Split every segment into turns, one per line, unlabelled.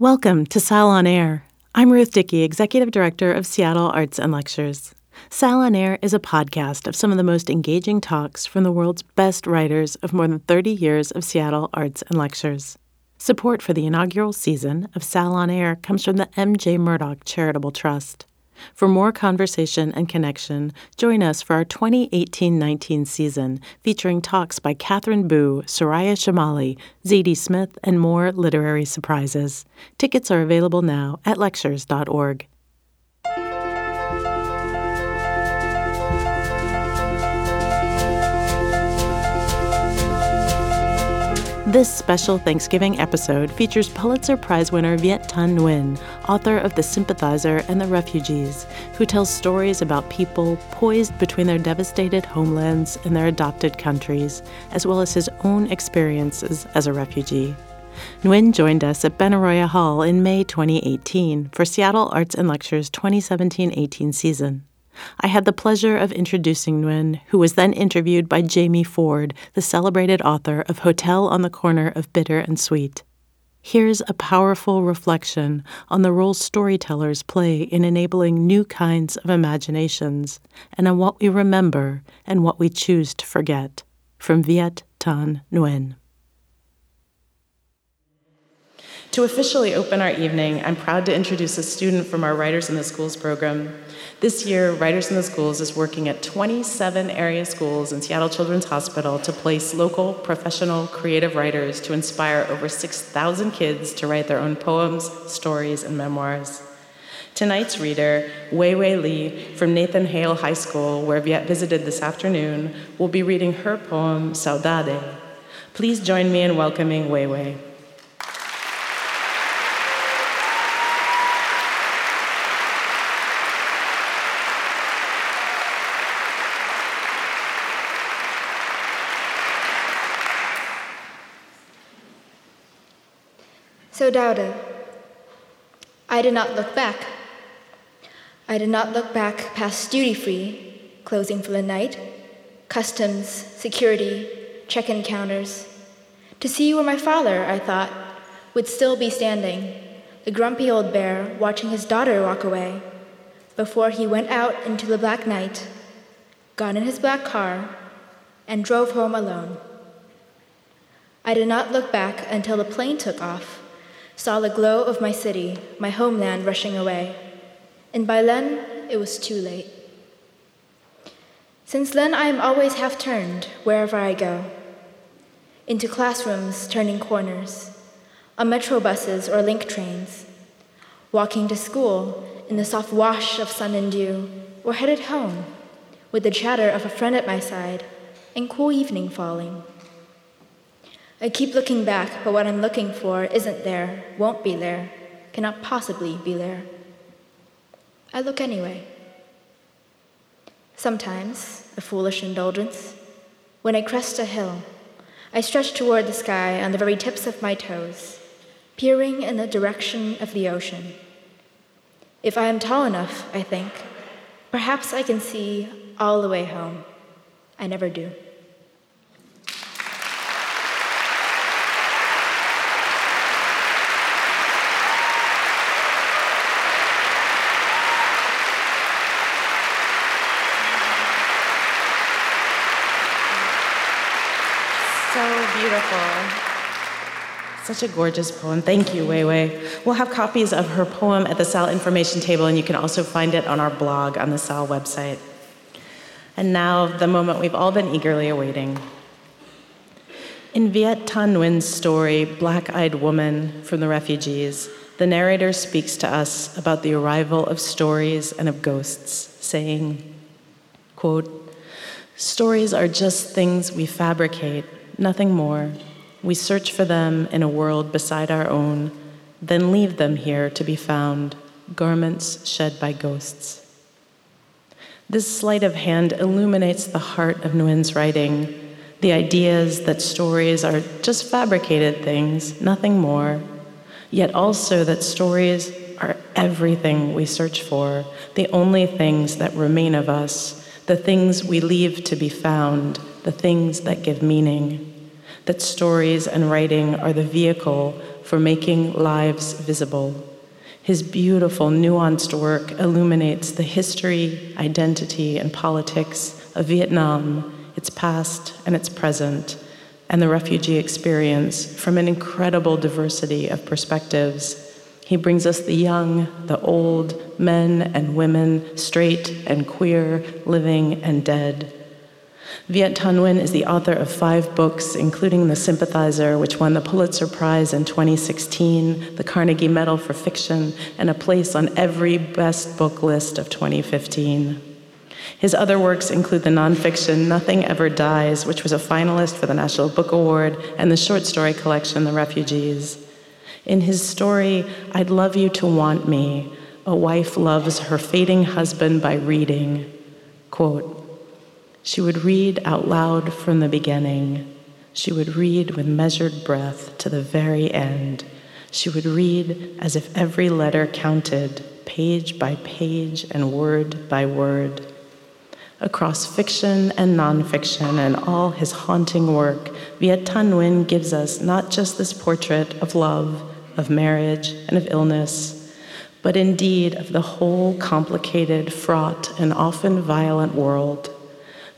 Welcome to SAL on Air. I'm Ruth Dickey, Executive Director of Seattle Arts and Lectures. SAL on Air is a podcast of some of the most engaging talks from the world's best writers of more than 30 years of Seattle Arts and Lectures. Support for the inaugural season of SAL on Air comes from the MJ Murdock Charitable Trust. For more conversation and connection, join us for our 2018 19 season featuring talks by Katherine Boo, Soraya Chemaly, Zadie Smith, and more literary surprises. Tickets are available now at lectures.org. This special Thanksgiving episode features Pulitzer Prize winner Viet Thanh Nguyen, author of The Sympathizer and The Refugees, who tells stories about people poised between their devastated homelands and their adopted countries, as well as his own experiences as a refugee. Nguyen joined us at Benaroya Hall in May 2018 for Seattle Arts and Lectures 2017 18 season. I had the pleasure of introducing Nguyen, who was then interviewed by Jamie Ford, the celebrated author of Hotel on the Corner of Bitter and Sweet. Here's a powerful reflection on the role storytellers play in enabling new kinds of imaginations and on what we remember and what we choose to forget. From Viet Thanh Nguyen. To officially open our evening, I'm proud to introduce a student from our Writers in the Schools program. This year, Writers in the Schools is working at 27 area schools in Seattle Children's Hospital to place local, professional, creative writers to inspire over 6,000 kids to write their own poems, stories, and memoirs. Tonight's reader, Wei Wei Lee from Nathan Hale High School, where Viet visited this afternoon, will be reading her poem, Saudade. Please join me in welcoming Wei Wei.
Saudade. I did not look back. I did not look back past duty free, closing for the night, customs, security, check in counters, to see where my father, I thought, would still be standing, the grumpy old bear watching his daughter walk away, before he went out into the black night, got in his black car, and drove home alone. I did not look back until the plane took off saw the glow of my city, my homeland rushing away. And by then, it was too late. Since then, I am always half turned wherever I go into classrooms turning corners, on metro buses or link trains, walking to school in the soft wash of sun and dew, or headed home with the chatter of a friend at my side and cool evening falling. I keep looking back, but what I'm looking for isn't there, won't be there, cannot possibly be there. I look anyway. Sometimes, a foolish indulgence, when I crest a hill, I stretch toward the sky on the very tips of my toes, peering in the direction of the ocean. If I am tall enough, I think, perhaps I can see all the way home. I never do.
Beautiful. Such a gorgeous poem. Thank you, Wei Wei. We'll have copies of her poem at the SAL information table, and you can also find it on our blog on the SAL website. And now, the moment we've all been eagerly awaiting. In Viet Thanh Nguyen's story, Black Eyed Woman from the Refugees, the narrator speaks to us about the arrival of stories and of ghosts, saying, quote, Stories are just things we fabricate nothing more. We search for them in a world beside our own, then leave them here to be found, garments shed by ghosts. This sleight of hand illuminates the heart of Nguyen's writing, the ideas that stories are just fabricated things, nothing more, yet also that stories are everything we search for, the only things that remain of us, the things we leave to be found, the things that give meaning that stories and writing are the vehicle for making lives visible. His beautiful, nuanced work illuminates the history, identity, and politics of Vietnam, its past and its present, and the refugee experience from an incredible diversity of perspectives. He brings us the young, the old, men and women, straight and queer, living and dead. Viet Thanh Nguyen is the author of five books, including The Sympathizer, which won the Pulitzer Prize in 2016, the Carnegie Medal for Fiction, and a place on every best book list of 2015. His other works include the nonfiction Nothing Ever Dies, which was a finalist for the National Book Award, and the short story collection The Refugees. In his story, I'd Love You to Want Me, a wife loves her fading husband by reading. Quote, she would read out loud from the beginning. She would read with measured breath to the very end. She would read as if every letter counted, page by page and word by word. Across fiction and nonfiction and all his haunting work, Viet Thanh Nguyen gives us not just this portrait of love, of marriage, and of illness, but indeed of the whole complicated, fraught, and often violent world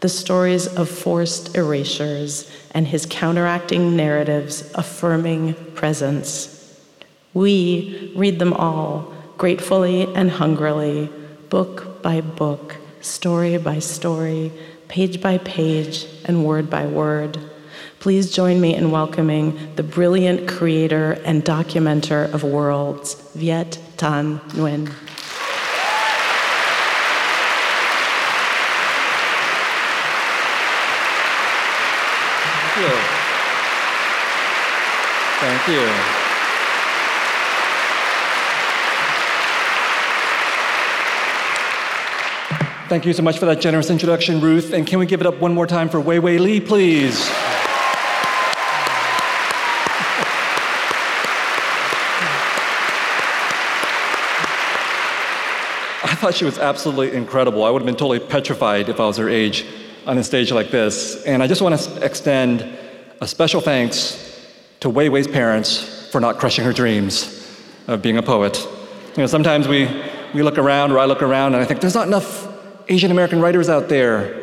the stories of forced erasures and his counteracting narratives affirming presence. We read them all, gratefully and hungrily, book by book, story by story, page by page, and word by word. Please join me in welcoming the brilliant creator and documenter of worlds, Viet Thanh Nguyen.
Thank you. Thank you so much for that generous introduction, Ruth. And can we give it up one more time for Wei Wei Lee, please? I thought she was absolutely incredible. I would have been totally petrified if I was her age on a stage like this. And I just want to extend a special thanks to Wei Wei's parents for not crushing her dreams of being a poet. You know, sometimes we, we look around, or I look around, and I think there's not enough Asian American writers out there.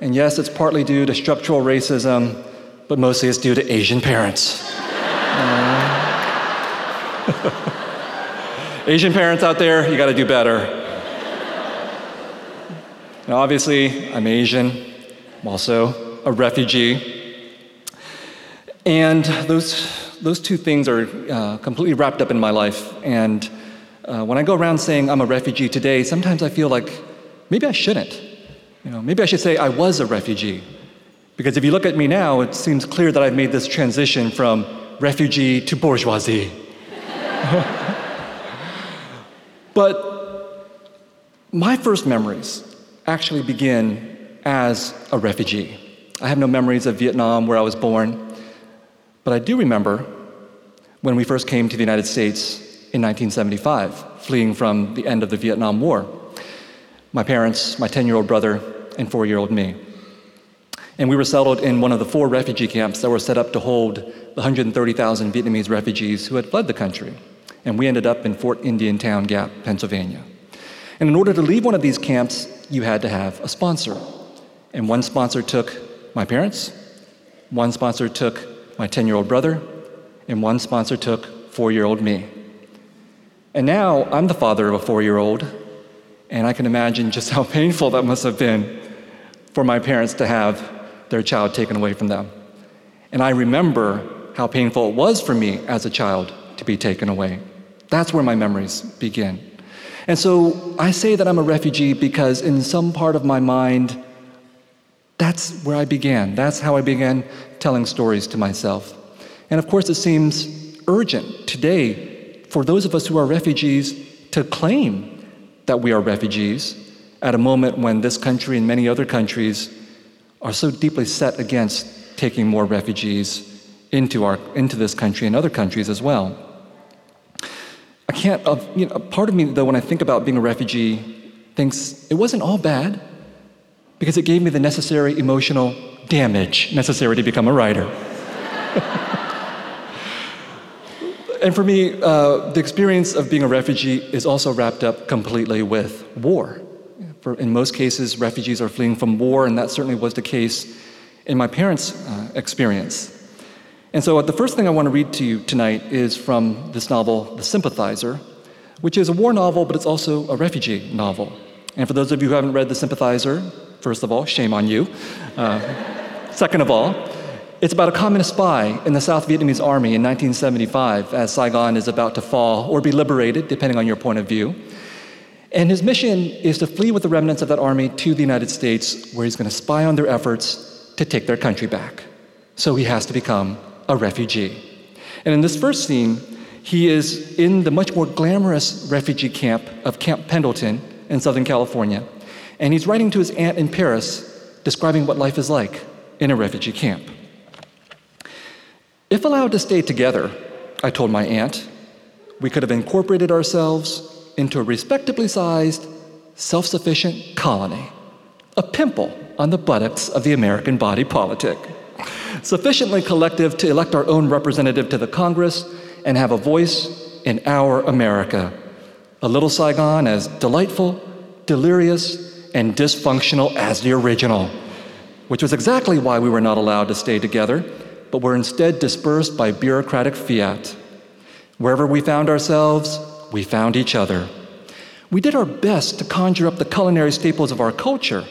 And yes, it's partly due to structural racism, but mostly it's due to Asian parents. Uh, Asian parents out there, you gotta do better. Now, obviously, I'm Asian, I'm also a refugee. And those, those two things are uh, completely wrapped up in my life. And uh, when I go around saying I'm a refugee today, sometimes I feel like maybe I shouldn't. You know, maybe I should say I was a refugee. Because if you look at me now, it seems clear that I've made this transition from refugee to bourgeoisie. but my first memories actually begin as a refugee. I have no memories of Vietnam where I was born. But I do remember when we first came to the United States in 1975, fleeing from the end of the Vietnam War. My parents, my 10 year old brother, and four year old me. And we were settled in one of the four refugee camps that were set up to hold the 130,000 Vietnamese refugees who had fled the country. And we ended up in Fort Indiantown Gap, Pennsylvania. And in order to leave one of these camps, you had to have a sponsor. And one sponsor took my parents, one sponsor took my 10 year old brother, and one sponsor took four year old me. And now I'm the father of a four year old, and I can imagine just how painful that must have been for my parents to have their child taken away from them. And I remember how painful it was for me as a child to be taken away. That's where my memories begin. And so I say that I'm a refugee because in some part of my mind, that's where I began. That's how I began telling stories to myself. And of course, it seems urgent today for those of us who are refugees to claim that we are refugees at a moment when this country and many other countries are so deeply set against taking more refugees into, our, into this country and other countries as well. I can't, uh, you know, part of me, though, when I think about being a refugee, thinks it wasn't all bad because it gave me the necessary emotional damage necessary to become a writer. and for me, uh, the experience of being a refugee is also wrapped up completely with war. For, in most cases, refugees are fleeing from war, and that certainly was the case in my parents' uh, experience. And so, uh, the first thing I want to read to you tonight is from this novel, The Sympathizer, which is a war novel, but it's also a refugee novel. And for those of you who haven't read The Sympathizer, first of all, shame on you. Uh, second of all, it's about a communist spy in the South Vietnamese army in 1975 as Saigon is about to fall or be liberated, depending on your point of view. And his mission is to flee with the remnants of that army to the United States, where he's going to spy on their efforts to take their country back. So he has to become a refugee. And in this first scene, he is in the much more glamorous refugee camp of Camp Pendleton in Southern California. And he's writing to his aunt in Paris, describing what life is like in a refugee camp. If allowed to stay together, I told my aunt, we could have incorporated ourselves into a respectably sized, self sufficient colony, a pimple on the buttocks of the American body politic, sufficiently collective to elect our own representative to the Congress and have a voice in our America. A little Saigon as delightful, delirious, and dysfunctional as the original, which was exactly why we were not allowed to stay together but were instead dispersed by bureaucratic fiat. Wherever we found ourselves, we found each other. We did our best to conjure up the culinary staples of our culture,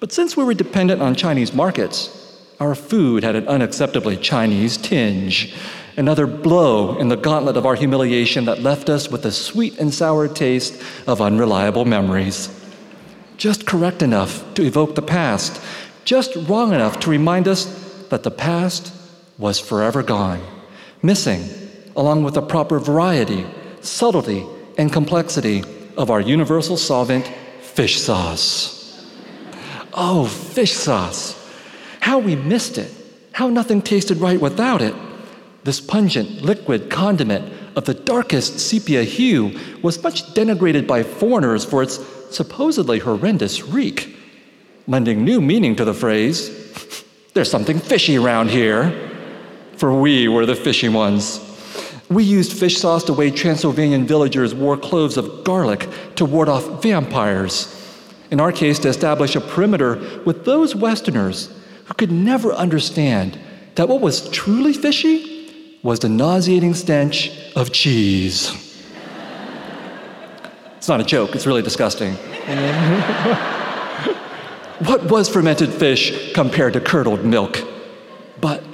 but since we were dependent on Chinese markets, our food had an unacceptably Chinese tinge, another blow in the gauntlet of our humiliation that left us with a sweet and sour taste of unreliable memories. Just correct enough to evoke the past, just wrong enough to remind us that the past was forever gone, missing, along with the proper variety, subtlety, and complexity of our universal solvent, fish sauce. Oh, fish sauce. How we missed it. How nothing tasted right without it. This pungent, liquid condiment of the darkest sepia hue was much denigrated by foreigners for its supposedly horrendous reek, lending new meaning to the phrase, there's something fishy around here for we were the fishy ones. We used fish sauce the way Transylvanian villagers wore cloves of garlic to ward off vampires. In our case, to establish a perimeter with those Westerners who could never understand that what was truly fishy was the nauseating stench of cheese. It's not a joke, it's really disgusting. what was fermented fish compared to curdled milk? But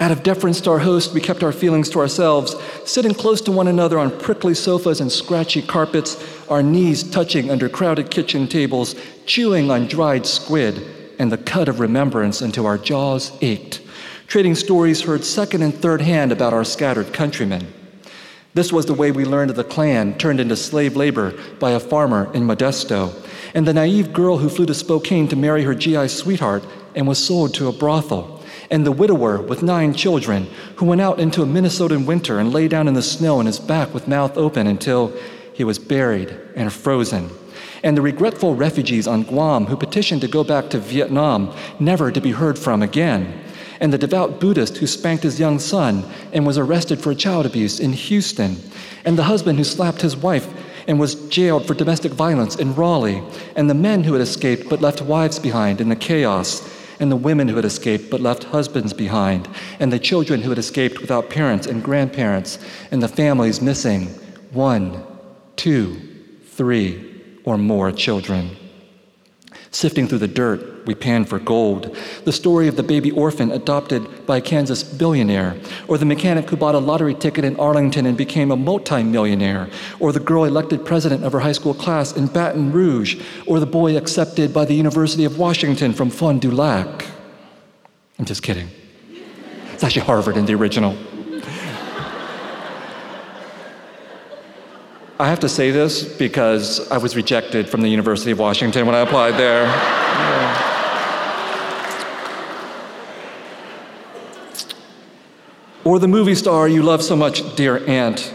out of deference to our host, we kept our feelings to ourselves, sitting close to one another on prickly sofas and scratchy carpets, our knees touching under crowded kitchen tables, chewing on dried squid, and the cut of remembrance until our jaws ached, trading stories heard second and third hand about our scattered countrymen. This was the way we learned of the clan turned into slave labor by a farmer in Modesto, and the naive girl who flew to Spokane to marry her GI sweetheart and was sold to a brothel and the widower with nine children, who went out into a Minnesotan winter and lay down in the snow on his back with mouth open until he was buried and frozen. And the regretful refugees on Guam who petitioned to go back to Vietnam, never to be heard from again. And the devout Buddhist who spanked his young son and was arrested for child abuse in Houston. And the husband who slapped his wife and was jailed for domestic violence in Raleigh. And the men who had escaped but left wives behind in the chaos and the women who had escaped but left husbands behind, and the children who had escaped without parents and grandparents, and the families missing one, two, three, or more children. Sifting through the dirt, we pan for gold. The story of the baby orphan adopted by a Kansas billionaire, or the mechanic who bought a lottery ticket in Arlington and became a multimillionaire, or the girl elected president of her high school class in Baton Rouge, or the boy accepted by the University of Washington from Fond du Lac. I'm just kidding. It's actually Harvard in the original. I have to say this because I was rejected from the University of Washington when I applied there. Yeah. Or the movie star you love so much, dear aunt,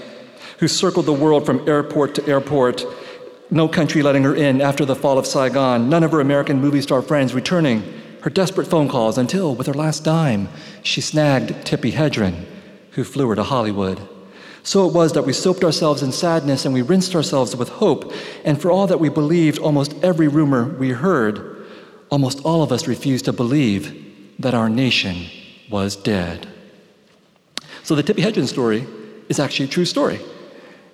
who circled the world from airport to airport, no country letting her in after the fall of Saigon, none of her American movie star friends returning her desperate phone calls until, with her last dime, she snagged Tippi Hedren, who flew her to Hollywood. So it was that we soaped ourselves in sadness and we rinsed ourselves with hope, and for all that we believed almost every rumor we heard, almost all of us refused to believe that our nation was dead. So the Tippi Hedren story is actually a true story.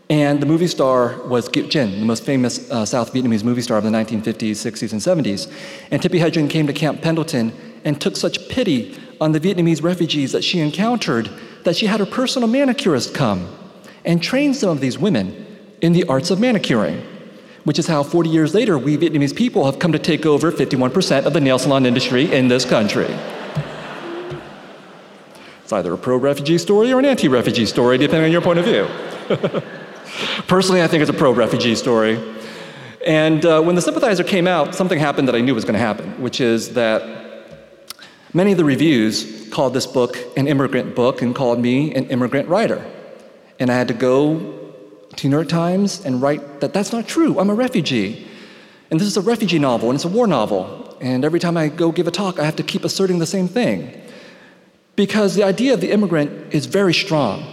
And the movie star was Kieu Chinh, the most famous uh, South Vietnamese movie star of the 1950s, 60s, and 70s. And Tippi Hedren came to Camp Pendleton and took such pity on the Vietnamese refugees that she encountered that she had her personal manicurist come and train some of these women in the arts of manicuring, which is how 40 years later we Vietnamese people have come to take over 51% of the nail salon industry in this country. It's either a pro refugee story or an anti refugee story, depending on your point of view. Personally, I think it's a pro refugee story. And uh, when the sympathizer came out, something happened that I knew was going to happen, which is that many of the reviews called this book an immigrant book and called me an immigrant writer. And I had to go to New York Times and write that that's not true. I'm a refugee. And this is a refugee novel and it's a war novel. And every time I go give a talk, I have to keep asserting the same thing. Because the idea of the immigrant is very strong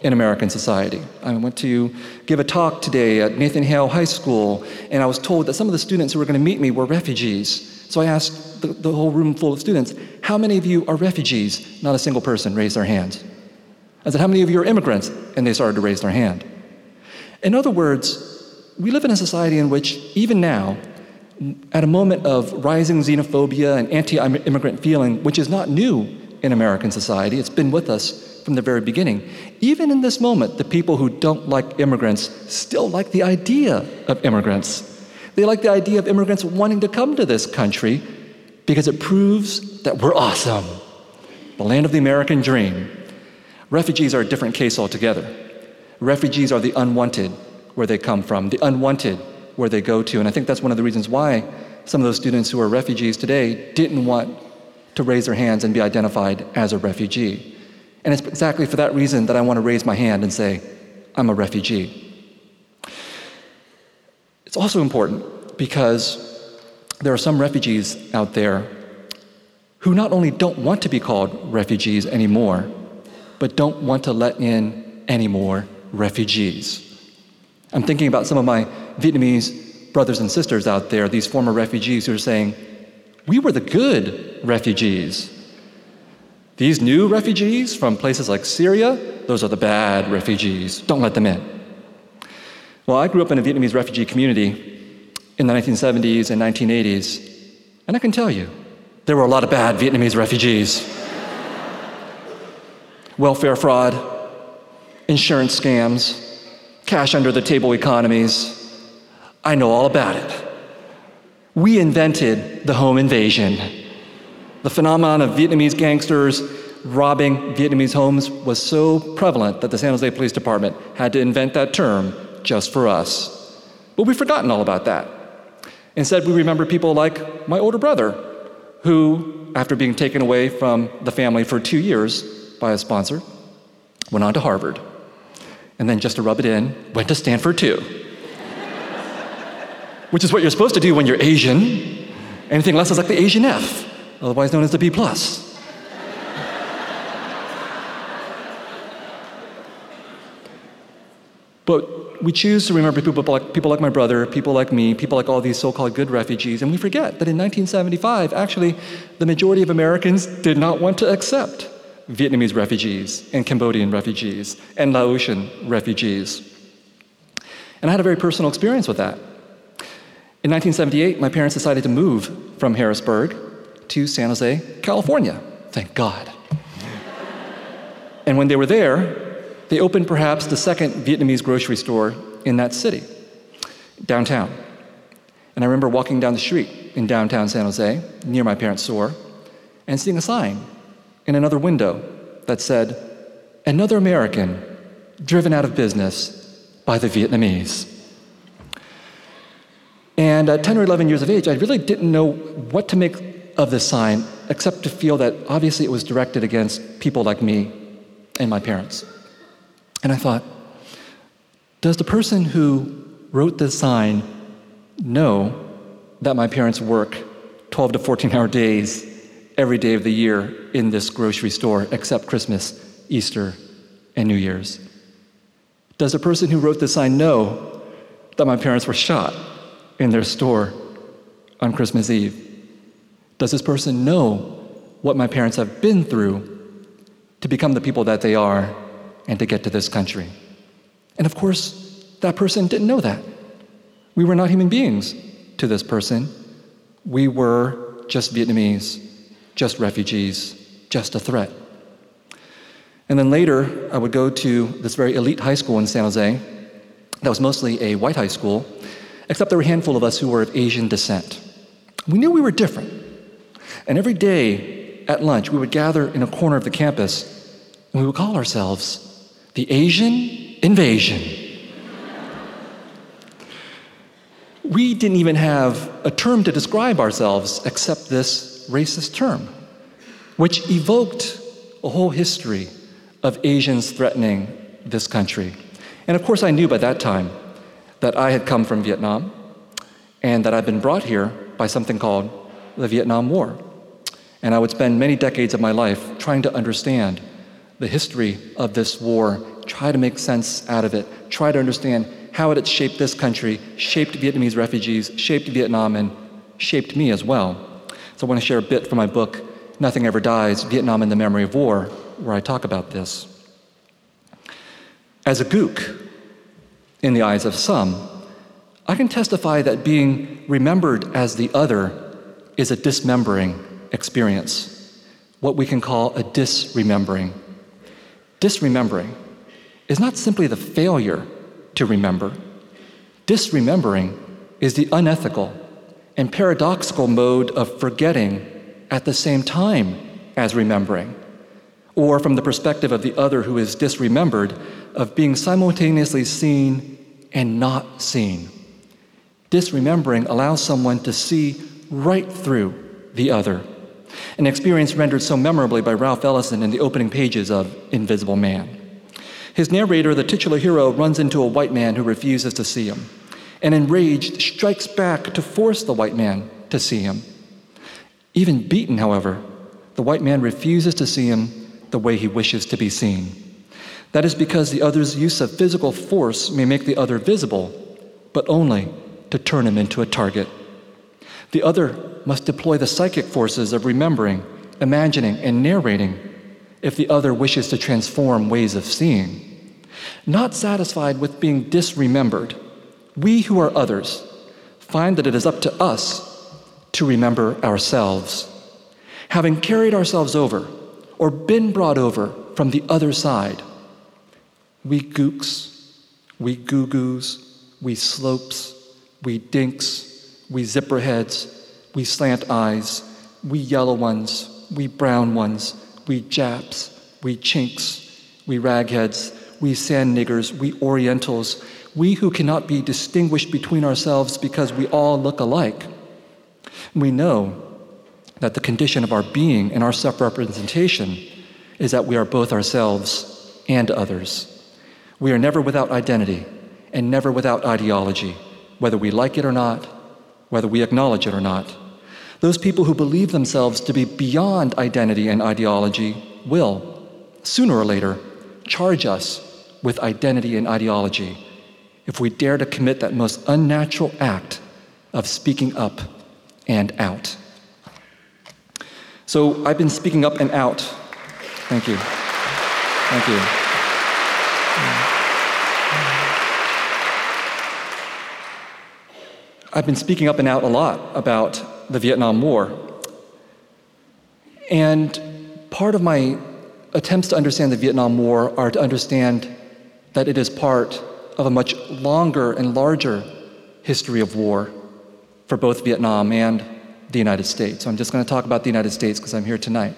in American society. I went to give a talk today at Nathan Hale High School, and I was told that some of the students who were going to meet me were refugees. So I asked the, the whole room full of students, How many of you are refugees? Not a single person raised their hand. I said, How many of you are immigrants? And they started to raise their hand. In other words, we live in a society in which, even now, at a moment of rising xenophobia and anti immigrant feeling, which is not new in American society, it's been with us from the very beginning. Even in this moment, the people who don't like immigrants still like the idea of immigrants. They like the idea of immigrants wanting to come to this country because it proves that we're awesome. The land of the American dream. Refugees are a different case altogether. Refugees are the unwanted where they come from, the unwanted where they go to. And I think that's one of the reasons why some of those students who are refugees today didn't want to raise their hands and be identified as a refugee. And it's exactly for that reason that I want to raise my hand and say, I'm a refugee. It's also important because there are some refugees out there who not only don't want to be called refugees anymore, but don't want to let in any more refugees. I'm thinking about some of my Vietnamese brothers and sisters out there, these former refugees who are saying, We were the good refugees. These new refugees from places like Syria, those are the bad refugees. Don't let them in. Well, I grew up in a Vietnamese refugee community in the 1970s and 1980s, and I can tell you, there were a lot of bad Vietnamese refugees. Welfare fraud, insurance scams, cash under the table economies. I know all about it. We invented the home invasion. The phenomenon of Vietnamese gangsters robbing Vietnamese homes was so prevalent that the San Jose Police Department had to invent that term just for us. But we've forgotten all about that. Instead, we remember people like my older brother, who, after being taken away from the family for two years by a sponsor, went on to Harvard. And then, just to rub it in, went to Stanford too. Which is what you're supposed to do when you're Asian. Anything less is like the Asian F otherwise known as the B. plus. But we choose to remember people like, people like my brother, people like me, people like all these so called good refugees, and we forget that in 1975, actually, the majority of Americans did not want to accept Vietnamese refugees and Cambodian refugees and Laotian refugees. And I had a very personal experience with that. In 1978, my parents decided to move from Harrisburg to San Jose, California. Thank God. and when they were there, they opened perhaps the second Vietnamese grocery store in that city, downtown. And I remember walking down the street in downtown San Jose, near my parents' store, and seeing a sign in another window that said, Another American driven out of business by the Vietnamese. And at 10 or 11 years of age, I really didn't know what to make of this sign, except to feel that obviously it was directed against people like me and my parents. And I thought, does the person who wrote this sign know that my parents work 12 to 14 hour days every day of the year in this grocery store except Christmas, Easter, and New Year's? Does the person who wrote this sign know that my parents were shot in their store on Christmas Eve? Does this person know what my parents have been through to become the people that they are and to get to this country? And of course, that person didn't know that. We were not human beings to this person. We were just Vietnamese, just refugees, just a threat. And then later, I would go to this very elite high school in San Jose. That was mostly a white high school, except there were a handful of us who were of Asian descent. We knew we were different. And every day at lunch, we would gather in a corner of the campus and we would call ourselves the Asian Invasion. we didn't even have a term to describe ourselves except this racist term, which evoked a whole history of Asians threatening this country. And of course, I knew by that time that I had come from Vietnam and that I'd been brought here by something called the Vietnam War. And I would spend many decades of my life trying to understand the history of this war, try to make sense out of it, try to understand how it had shaped this country, shaped Vietnamese refugees, shaped Vietnam, and shaped me as well. So I want to share a bit from my book, Nothing Ever Dies Vietnam and the Memory of War, where I talk about this. As a gook, in the eyes of some, I can testify that being remembered as the other is a dismembering experience, what we can call a disremembering. Disremembering is not simply the failure to remember, disremembering is the unethical and paradoxical mode of forgetting at the same time as remembering or from the perspective of the other who is disremembered, of being simultaneously seen and not seen. Disremembering allows someone to see right through the other, an experience rendered so memorably by Ralph Ellison in the opening pages of Invisible Man. His narrator, the titular hero, runs into a white man who refuses to see him, and enraged strikes back to force the white man to see him. Even beaten, however, the white man refuses to see him the way he wishes to be seen. That is because the other's use of physical force may make the other visible, but only to turn him into a target. The other must deploy the psychic forces of remembering, imagining, and narrating if the other wishes to transform ways of seeing. Not satisfied with being disremembered, we who are others find that it is up to us to remember ourselves. Having carried ourselves over, or been brought over from the other side. We gooks, we goo goos, we slopes, we dinks, we zipperheads, we slant eyes, we yellow ones, we brown ones, we Japs, we chinks, we ragheads, we sand niggers, we Orientals, we who cannot be distinguished between ourselves because we all look alike. We know that the condition of our being and our self representation is that we are both ourselves and others. We are never without identity and never without ideology, whether we like it or not, whether we acknowledge it or not. Those people who believe themselves to be beyond identity and ideology will, sooner or later, charge us with identity and ideology if we dare to commit that most unnatural act of speaking up and out. So I've been speaking up and out. Thank you. Thank you. I've been speaking up and out a lot about the Vietnam War. And part of my attempts to understand the Vietnam War are to understand that it is part of a much longer and larger history of war for both Vietnam and the United States. So I'm just going to talk about the United States because I'm here tonight.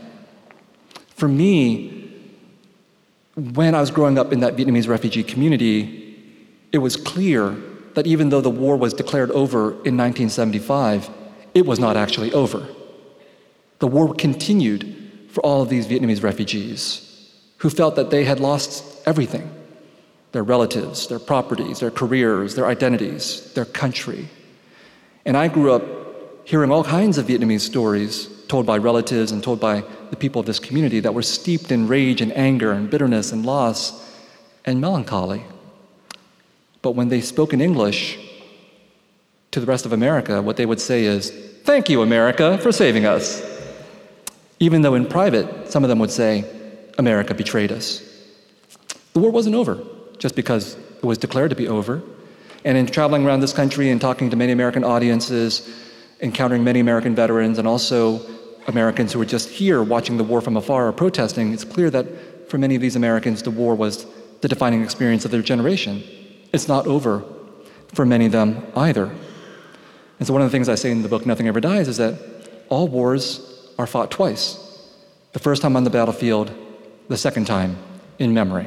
For me, when I was growing up in that Vietnamese refugee community, it was clear that even though the war was declared over in 1975, it was not actually over. The war continued for all of these Vietnamese refugees who felt that they had lost everything their relatives, their properties, their careers, their identities, their country. And I grew up hearing all kinds of Vietnamese stories told by relatives and told by the people of this community that were steeped in rage and anger and bitterness and loss and melancholy. But when they spoke in English to the rest of America, what they would say is, Thank you, America, for saving us. Even though in private, some of them would say, America betrayed us. The war wasn't over just because it was declared to be over. And in traveling around this country and talking to many American audiences, encountering many American veterans and also Americans who were just here watching the war from afar or protesting, it's clear that for many of these Americans, the war was the defining experience of their generation. It's not over for many of them either. And so, one of the things I say in the book, Nothing Ever Dies, is that all wars are fought twice the first time on the battlefield, the second time in memory.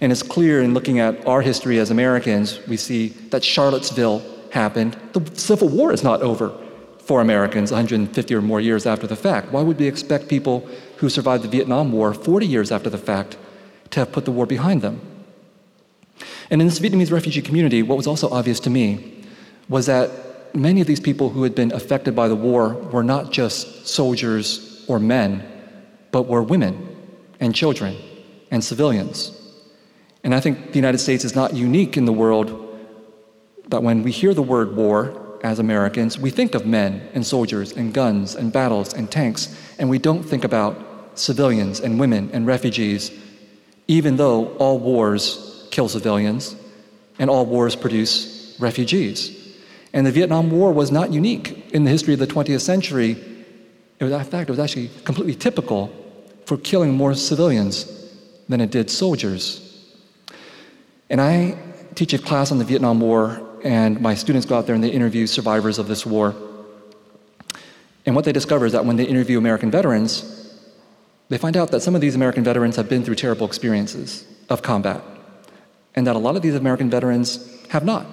And it's clear in looking at our history as Americans, we see that Charlottesville happened. The Civil War is not over for Americans 150 or more years after the fact. Why would we expect people who survived the Vietnam War 40 years after the fact to have put the war behind them? And in this Vietnamese refugee community, what was also obvious to me was that many of these people who had been affected by the war were not just soldiers or men, but were women and children and civilians. And I think the United States is not unique in the world that when we hear the word war as Americans, we think of men and soldiers and guns and battles and tanks, and we don't think about civilians and women and refugees, even though all wars kill civilians and all wars produce refugees. And the Vietnam War was not unique in the history of the 20th century. It was, in fact, it was actually completely typical for killing more civilians than it did soldiers. And I teach a class on the Vietnam War, and my students go out there and they interview survivors of this war. And what they discover is that when they interview American veterans, they find out that some of these American veterans have been through terrible experiences of combat, and that a lot of these American veterans have not.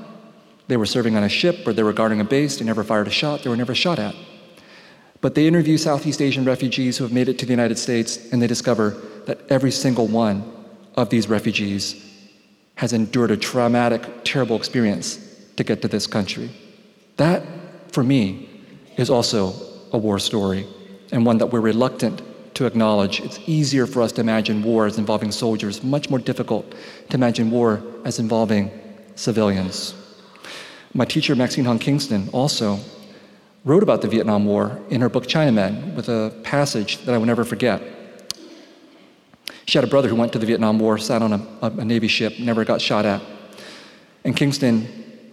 They were serving on a ship or they were guarding a base, they never fired a shot, they were never shot at. But they interview Southeast Asian refugees who have made it to the United States, and they discover that every single one of these refugees has endured a traumatic, terrible experience to get to this country. That, for me, is also a war story, and one that we're reluctant to acknowledge. It's easier for us to imagine war as involving soldiers, much more difficult to imagine war as involving civilians. My teacher, Maxine Hong Kingston, also wrote about the Vietnam War in her book China Men with a passage that I will never forget. She had a brother who went to the Vietnam War, sat on a, a Navy ship, never got shot at. And Kingston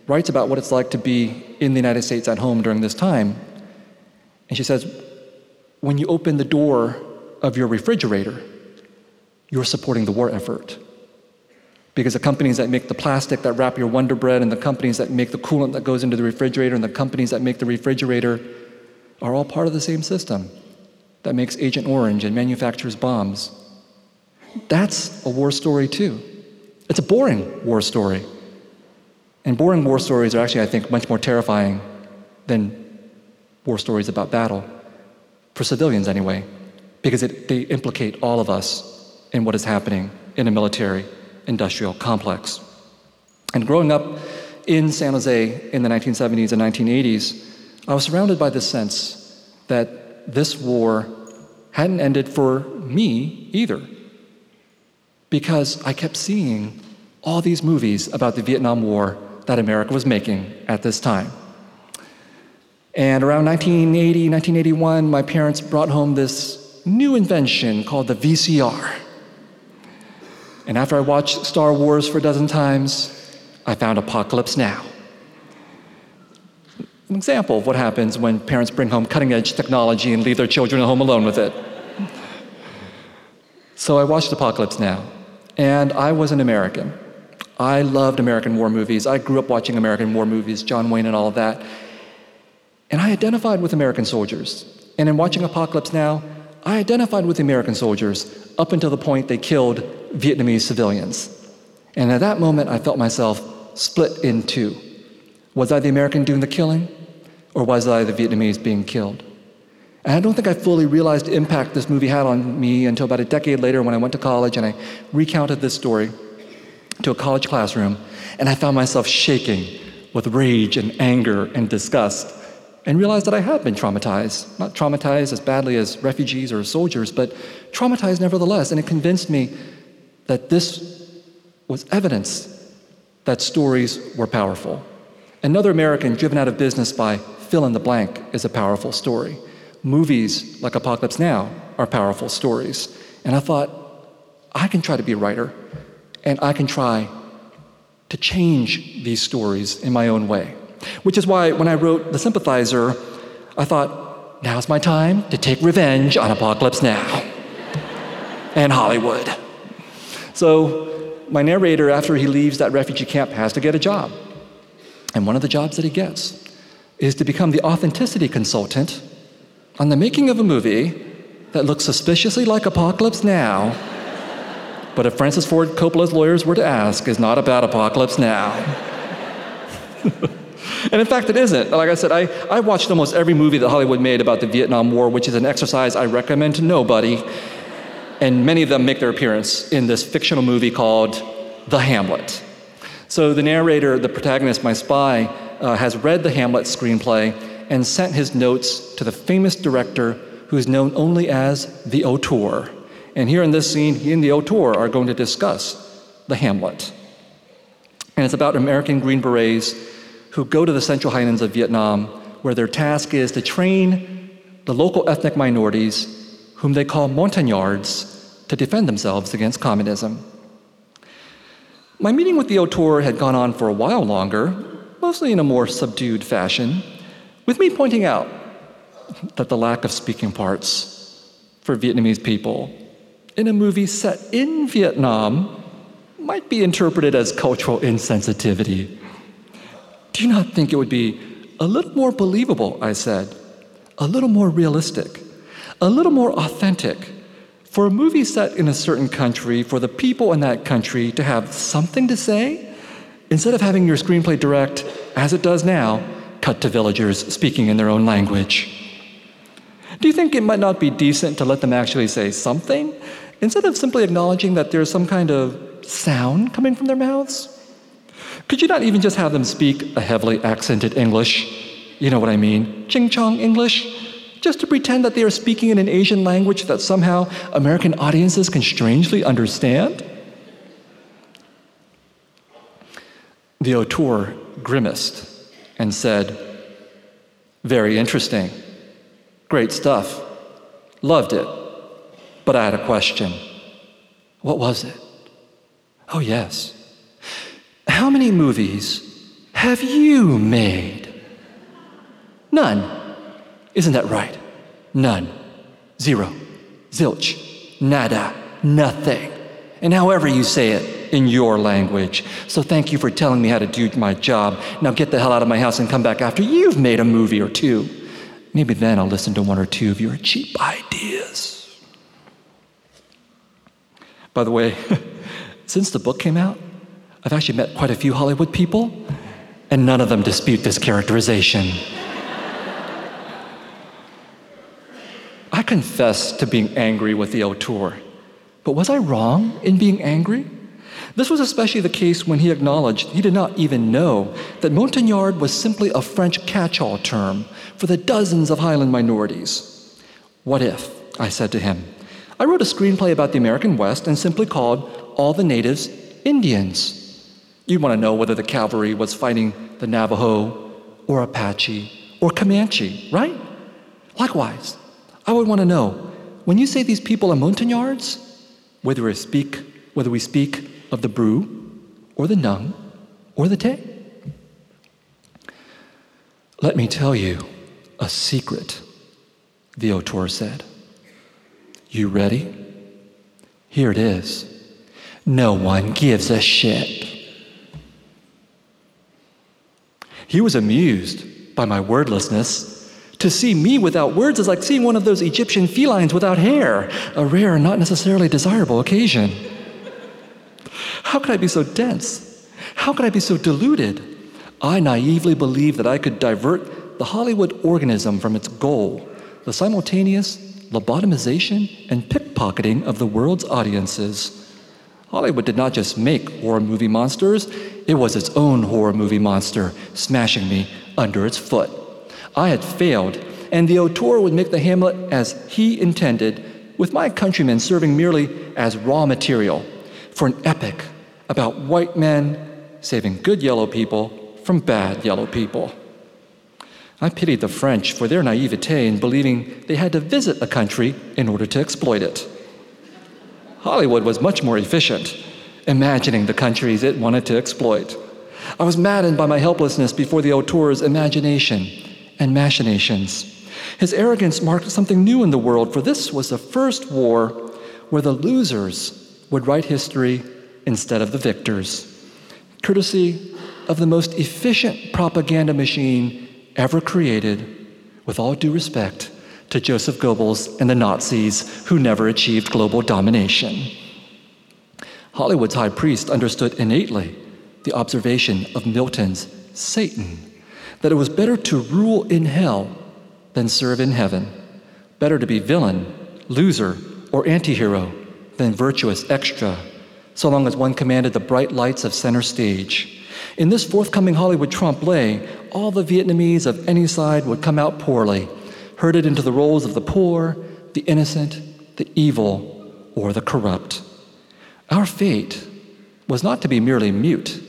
writes about what it's like to be in the United States at home during this time. And she says, when you open the door of your refrigerator, you're supporting the war effort. Because the companies that make the plastic that wrap your Wonder Bread, and the companies that make the coolant that goes into the refrigerator, and the companies that make the refrigerator are all part of the same system that makes Agent Orange and manufactures bombs. That's a war story, too. It's a boring war story. And boring war stories are actually, I think, much more terrifying than war stories about battle, for civilians anyway, because it, they implicate all of us in what is happening in a military industrial complex. And growing up in San Jose in the 1970s and 1980s, I was surrounded by this sense that this war hadn't ended for me either because I kept seeing all these movies about the Vietnam War that America was making at this time. And around 1980, 1981, my parents brought home this new invention called the VCR. And after I watched Star Wars for a dozen times, I found Apocalypse Now. An example of what happens when parents bring home cutting edge technology and leave their children at home alone with it. So I watched Apocalypse Now. And I was an American. I loved American war movies. I grew up watching American war movies, John Wayne and all of that. And I identified with American soldiers. And in watching Apocalypse Now, I identified with the American soldiers up until the point they killed Vietnamese civilians. And at that moment, I felt myself split in two. Was I the American doing the killing, or was I the Vietnamese being killed? And I don't think I fully realized the impact this movie had on me until about a decade later when I went to college and I recounted this story to a college classroom, and I found myself shaking with rage and anger and disgust and realized that I had been traumatized. Not traumatized as badly as refugees or soldiers, but traumatized nevertheless. And it convinced me that this was evidence that stories were powerful. Another American driven out of business by fill in the blank is a powerful story. Movies like Apocalypse Now are powerful stories. And I thought, I can try to be a writer, and I can try to change these stories in my own way. Which is why when I wrote The Sympathizer, I thought, now's my time to take revenge on Apocalypse Now and Hollywood. So, my narrator, after he leaves that refugee camp, has to get a job. And one of the jobs that he gets is to become the authenticity consultant on the making of a movie that looks suspiciously like Apocalypse Now, but if Francis Ford Coppola's lawyers were to ask, is not about Apocalypse Now. and in fact, it isn't. Like I said, I, I watched almost every movie that Hollywood made about the Vietnam War, which is an exercise I recommend to nobody. And many of them make their appearance in this fictional movie called The Hamlet. So the narrator, the protagonist, my spy, uh, has read the Hamlet screenplay and sent his notes to the famous director who is known only as the auteur. And here in this scene, he and the auteur are going to discuss the Hamlet. And it's about American Green Berets who go to the central highlands of Vietnam, where their task is to train the local ethnic minorities, whom they call montagnards, to defend themselves against communism. My meeting with the auteur had gone on for a while longer, mostly in a more subdued fashion, with me pointing out that the lack of speaking parts for Vietnamese people in a movie set in Vietnam might be interpreted as cultural insensitivity. Do you not think it would be a little more believable, I said, a little more realistic, a little more authentic for a movie set in a certain country, for the people in that country to have something to say, instead of having your screenplay direct, as it does now, cut to villagers speaking in their own language. Do you think it might not be decent to let them actually say something, instead of simply acknowledging that there's some kind of sound coming from their mouths? Could you not even just have them speak a heavily accented English? You know what I mean? Ching chong English? just to pretend that they are speaking in an Asian language that somehow American audiences can strangely understand? The auteur grimaced and said, Very interesting. Great stuff. Loved it. But I had a question. What was it? Oh, yes. How many movies have you made? None. Isn't that right? None. Zero. Zilch. Nada. Nothing. And however you say it in your language. So thank you for telling me how to do my job. Now get the hell out of my house and come back after you've made a movie or two. Maybe then I'll listen to one or two of your cheap ideas. By the way, since the book came out, I've actually met quite a few Hollywood people, and none of them dispute this characterization. I confess to being angry with the auteur. But was I wrong in being angry? This was especially the case when he acknowledged he did not even know that Montagnard was simply a French catch all term for the dozens of Highland minorities. What if, I said to him, I wrote a screenplay about the American West and simply called All the Natives Indians? You'd want to know whether the cavalry was fighting the Navajo or Apache or Comanche, right? Likewise, I would want to know when you say these people are montagnards, whether we speak, whether we speak of the Bru or the Nung or the Tay. Let me tell you a secret, the auteur said. You ready? Here it is. No one gives a shit. He was amused by my wordlessness to see me without words is like seeing one of those Egyptian felines without hair, a rare and not necessarily desirable occasion. How could I be so dense? How could I be so deluded? I naively believed that I could divert the Hollywood organism from its goal, the simultaneous lobotomization and pickpocketing of the world's audiences. Hollywood did not just make horror movie monsters, it was its own horror movie monster, smashing me under its foot. I had failed, and the auteur would make the Hamlet as he intended, with my countrymen serving merely as raw material for an epic about white men saving good yellow people from bad yellow people. I pitied the French for their naivete in believing they had to visit a country in order to exploit it. Hollywood was much more efficient, imagining the countries it wanted to exploit. I was maddened by my helplessness before the auteur's imagination and machinations. His arrogance marked something new in the world, for this was the first war where the losers would write history instead of the victors, courtesy of the most efficient propaganda machine ever created, with all due respect to Joseph Goebbels and the Nazis who never achieved global domination. Hollywood's high priest understood innately the observation of Milton's Satan that it was better to rule in hell than serve in heaven, better to be villain, loser, or antihero than virtuous extra, so long as one commanded the bright lights of center stage. In this forthcoming Hollywood trompe l'oeil, all the Vietnamese of any side would come out poorly, herded into the roles of the poor, the innocent, the evil, or the corrupt. Our fate was not to be merely mute,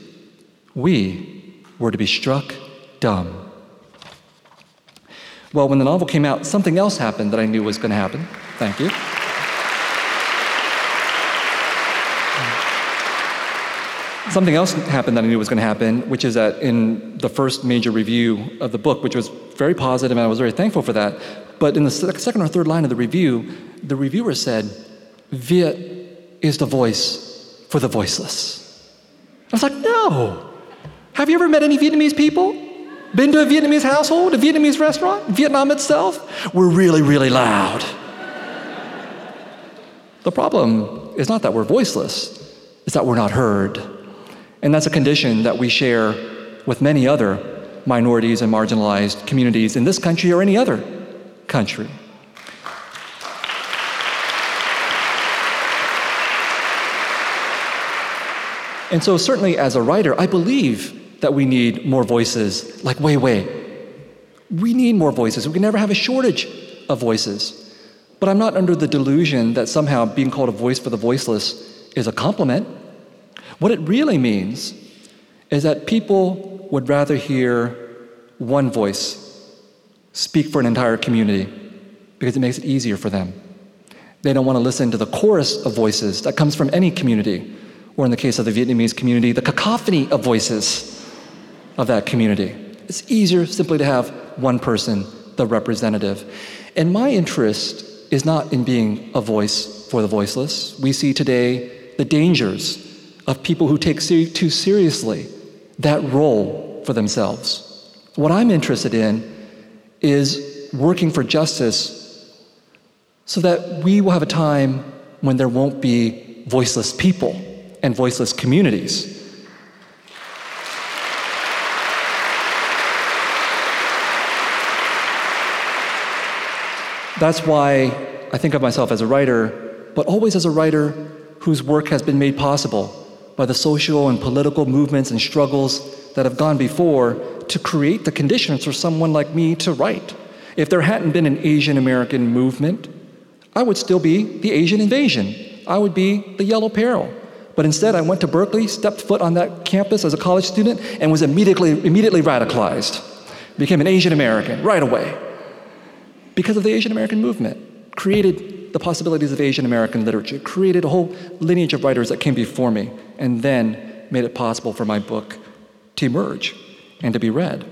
we were to be struck dumb. Well, when the novel came out, something else happened that I knew was going to happen. Thank you. Something else happened that I knew was going to happen, which is that in the first major review of the book, which was very positive, and I was very thankful for that, but in the second or third line of the review, the reviewer said, Viet is the voice for the voiceless. I was like, no. Have you ever met any Vietnamese people? Been to a Vietnamese household, a Vietnamese restaurant, Vietnam itself? We're really, really loud. the problem is not that we're voiceless, it's that we're not heard. And that's a condition that we share with many other minorities and marginalized communities in this country or any other country. And so, certainly as a writer, I believe that we need more voices like Wei Wei. We need more voices. We can never have a shortage of voices. But I'm not under the delusion that somehow being called a voice for the voiceless is a compliment. What it really means is that people would rather hear one voice speak for an entire community because it makes it easier for them. They don't want to listen to the chorus of voices that comes from any community, or in the case of the Vietnamese community, the cacophony of voices of that community. It's easier simply to have one person, the representative. And my interest is not in being a voice for the voiceless. We see today the dangers of people who take too seriously that role for themselves. What I'm interested in is working for justice so that we will have a time when there won't be voiceless people and voiceless communities. That's why I think of myself as a writer, but always as a writer whose work has been made possible by the social and political movements and struggles that have gone before to create the conditions for someone like me to write. If there hadn't been an Asian American movement, I would still be the Asian invasion. I would be the yellow peril. But instead, I went to Berkeley, stepped foot on that campus as a college student, and was immediately, immediately radicalized. Became an Asian American right away. Because of the Asian American movement. Created the possibilities of Asian American literature, created a whole lineage of writers that came before me and then made it possible for my book to emerge and to be read.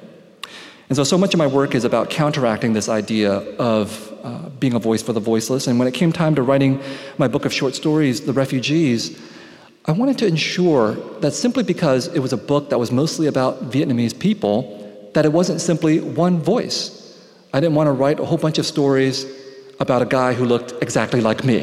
And so, so much of my work is about counteracting this idea of uh, being a voice for the voiceless. And when it came time to writing my book of short stories, The Refugees, I wanted to ensure that simply because it was a book that was mostly about Vietnamese people, that it wasn't simply one voice. I didn't want to write a whole bunch of stories about a guy who looked exactly like me.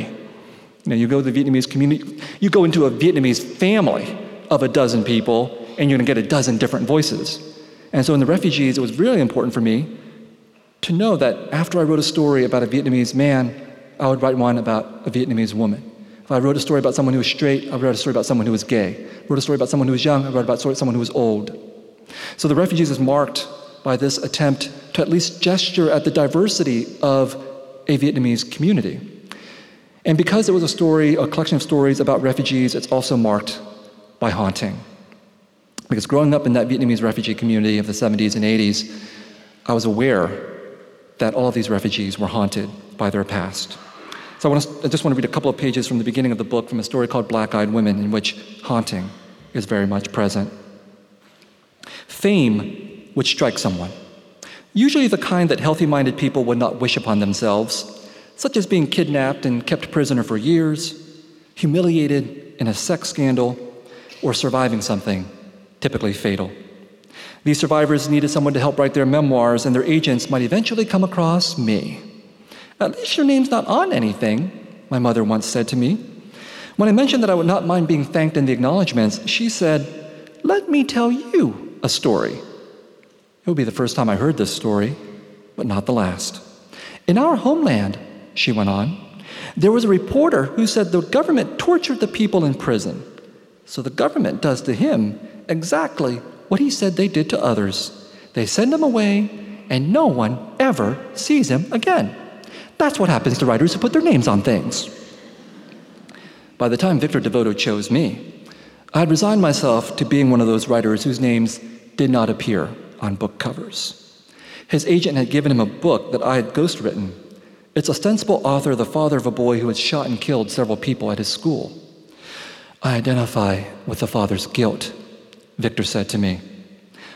You know, you go to the Vietnamese community, you go into a Vietnamese family of a dozen people, and you're going to get a dozen different voices. And so in the refugees, it was really important for me to know that after I wrote a story about a Vietnamese man, I would write one about a Vietnamese woman. If I wrote a story about someone who was straight, I wrote a story about someone who was gay. Wrote a story about someone who was young, I wrote about someone who was old. So the refugees is marked by this attempt to at least gesture at the diversity of a Vietnamese community. And because it was a story, a collection of stories about refugees, it's also marked by haunting. Because growing up in that Vietnamese refugee community of the 70s and 80s, I was aware that all of these refugees were haunted by their past. So I, want to, I, just want to read a couple of pages from the beginning of the book from a story called Black Eyed Women, in which haunting is very much present. Fame would strike someone, usually the kind that healthy minded people would not wish upon themselves, such as being kidnapped and kept prisoner for years, humiliated in a sex scandal, or surviving something, typically fatal. These survivors needed someone to help write their memoirs, and their agents might eventually come across me. At least your name's not on anything, my mother once said to me. When I mentioned that I would not mind being thanked in the acknowledgments, she said, Let me tell you a story. It would be the first time I heard this story, but not the last. In our homeland, she went on, there was a reporter who said the government tortured the people in prison. So the government does to him exactly what he said they did to others. They send him away, and no one ever sees him again. That's what happens to writers who put their names on things. By the time Victor Devoto chose me, I had resigned myself to being one of those writers whose names did not appear on book covers. His agent had given him a book that I had ghostwritten. Its ostensible author, the father of a boy who had shot and killed several people at his school. I identify with the father's guilt, Victor said to me.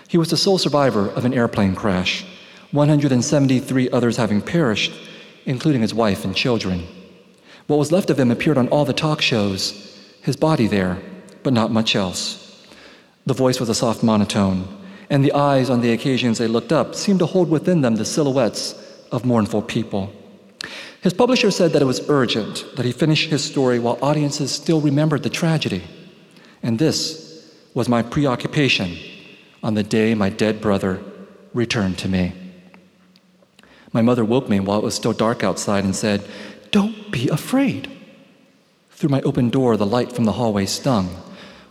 He was the sole survivor of an airplane crash, 173 others having perished including his wife and children. What was left of him appeared on all the talk shows, his body there, but not much else. The voice was a soft monotone, and the eyes on the occasions they looked up seemed to hold within them the silhouettes of mournful people. His publisher said that it was urgent that he finish his story while audiences still remembered the tragedy. And this was my preoccupation on the day my dead brother returned to me. My mother woke me while it was still dark outside and said, Don't be afraid. Through my open door, the light from the hallway stung.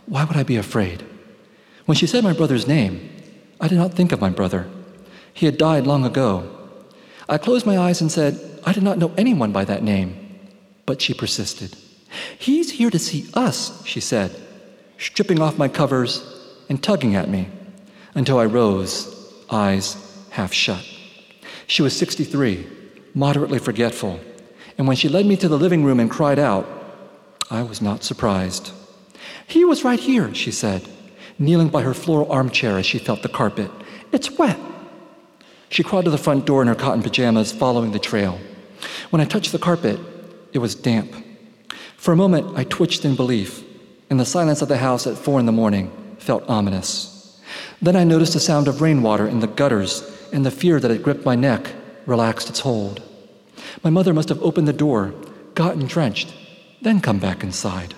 Why would I be afraid? When she said my brother's name, I did not think of my brother. He had died long ago. I closed my eyes and said, I did not know anyone by that name. But she persisted. He's here to see us, she said, stripping off my covers and tugging at me until I rose, eyes half shut. She was 63, moderately forgetful, and when she led me to the living room and cried out, I was not surprised. He was right here, she said, kneeling by her floral armchair as she felt the carpet. It's wet. She crawled to the front door in her cotton pajamas, following the trail. When I touched the carpet, it was damp. For a moment, I twitched in belief, and the silence of the house at four in the morning felt ominous. Then I noticed the sound of rainwater in the gutters and the fear that had gripped my neck relaxed its hold. My mother must have opened the door, gotten drenched, then come back inside.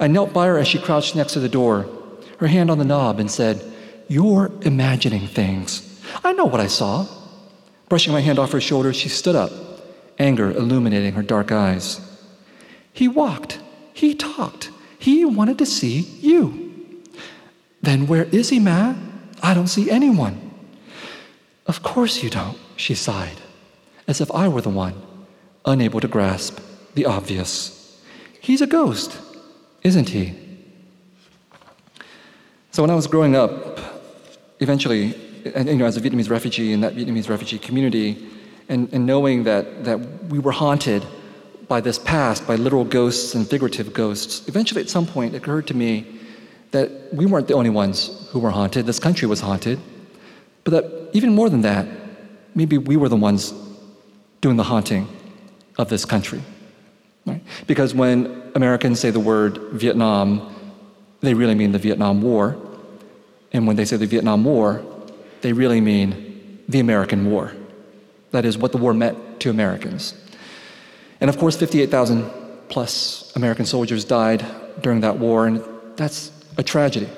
I knelt by her as she crouched next to the door, her hand on the knob, and said, You're imagining things. I know what I saw. Brushing my hand off her shoulder, she stood up, anger illuminating her dark eyes. He walked. He talked. He wanted to see you. Then where is he, Ma? I don't see anyone. Of course you don't, she sighed, as if I were the one, unable to grasp the obvious. He's a ghost, isn't he? So when I was growing up, eventually, you know, as a Vietnamese refugee in that Vietnamese refugee community, and, and knowing that, that we were haunted by this past, by literal ghosts and figurative ghosts, eventually at some point it occurred to me that we weren't the only ones who were haunted. This country was haunted. But that even more than that, maybe we were the ones doing the haunting of this country. Right? Because when Americans say the word Vietnam, they really mean the Vietnam War. And when they say the Vietnam War, they really mean the American War. That is what the war meant to Americans. And of course, 58,000 plus American soldiers died during that war, and that's a tragedy.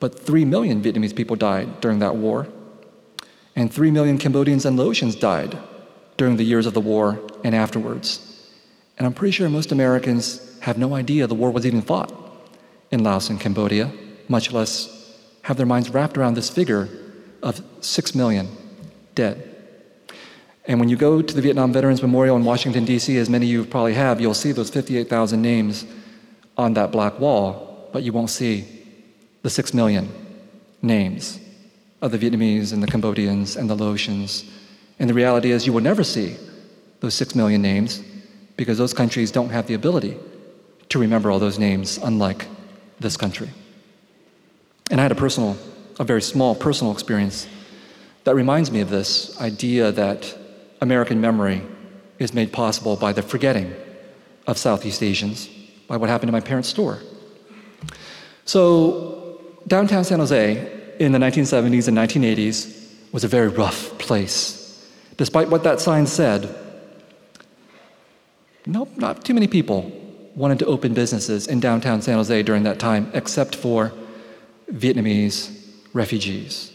But 3 million Vietnamese people died during that war. And 3 million Cambodians and Laotians died during the years of the war and afterwards. And I'm pretty sure most Americans have no idea the war was even fought in Laos and Cambodia, much less have their minds wrapped around this figure of 6 million dead. And when you go to the Vietnam Veterans Memorial in Washington, D.C., as many of you probably have, you'll see those 58,000 names on that black wall, but you won't see the 6 million names of the Vietnamese and the Cambodians and the Laotians. And the reality is, you will never see those 6 million names because those countries don't have the ability to remember all those names, unlike this country. And I had a personal, a very small personal experience that reminds me of this idea that American memory is made possible by the forgetting of Southeast Asians, by what happened to my parents' store. So, downtown San Jose in the 1970s and 1980s was a very rough place. Despite what that sign said, nope, not too many people wanted to open businesses in downtown San Jose during that time, except for Vietnamese refugees.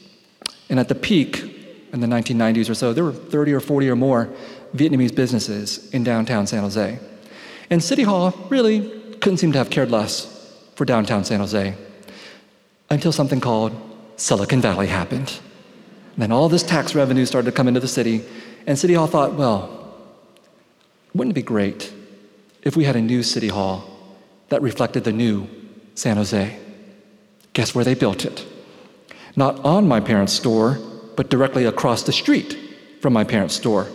And at the peak, in the 1990s or so, there were 30 or 40 or more Vietnamese businesses in downtown San Jose. And City Hall really couldn't seem to have cared less for downtown San Jose until something called Silicon Valley happened. And then all this tax revenue started to come into the city, and City Hall thought, well, wouldn't it be great if we had a new City Hall that reflected the new San Jose? Guess where they built it? Not on my parents' store, but directly across the street from my parents' store.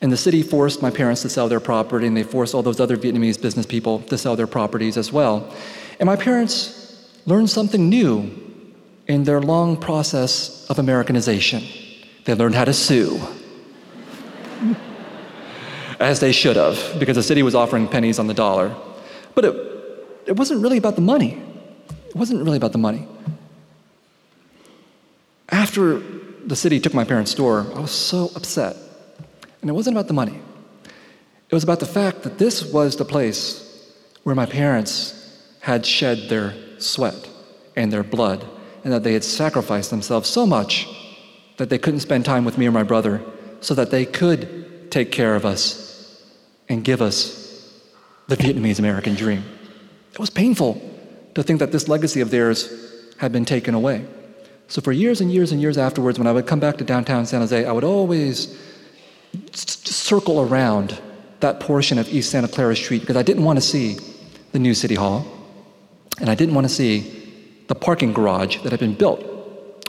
And the city forced my parents to sell their property, and they forced all those other Vietnamese business people to sell their properties as well. And my parents learned something new in their long process of Americanization. They learned how to sue. As they should have, because the city was offering pennies on the dollar. But it, it wasn't really about the money. It wasn't really about the money. After the city took my parents' store, I was so upset. And it wasn't about the money, it was about the fact that this was the place where my parents had shed their sweat and their blood, and that they had sacrificed themselves so much that they couldn't spend time with me or my brother so that they could take care of us and give us the Vietnamese American dream. It was painful to think that this legacy of theirs had been taken away. So for years and years and years afterwards, when I would come back to downtown San Jose, I would always circle around that portion of East Santa Clara Street because I didn't want to see the new City Hall, and I didn't want to see the parking garage that had been built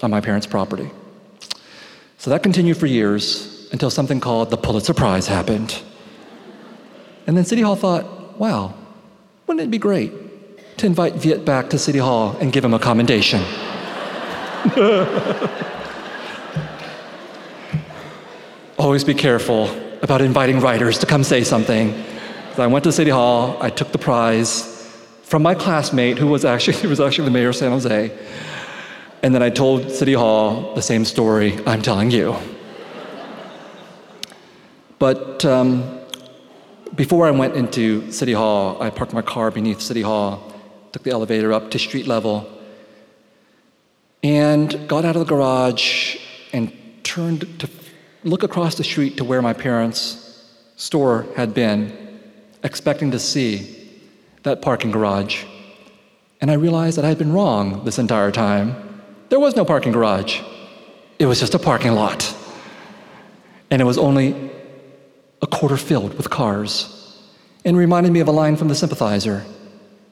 on my parents' property. So that continued for years until something called the Pulitzer Prize happened. And then City Hall thought, wow, wouldn't it be great to invite Viet back to City Hall and give him a commendation? Always be careful about inviting writers to come say something. So I went to City Hall, I took the prize from my classmate who was actually, who was actually the mayor of San Jose. And then I told City Hall the same story I'm telling you. But um, before I went into City Hall, I parked my car beneath City Hall, took the elevator up to street level, and got out of the garage and turned to look across the street to where my parents' store had been, expecting to see that parking garage. And I realized that I had been wrong this entire time. There was no parking garage, it was just a parking lot. And it was only a quarter filled with cars. And reminded me of a line from The Sympathizer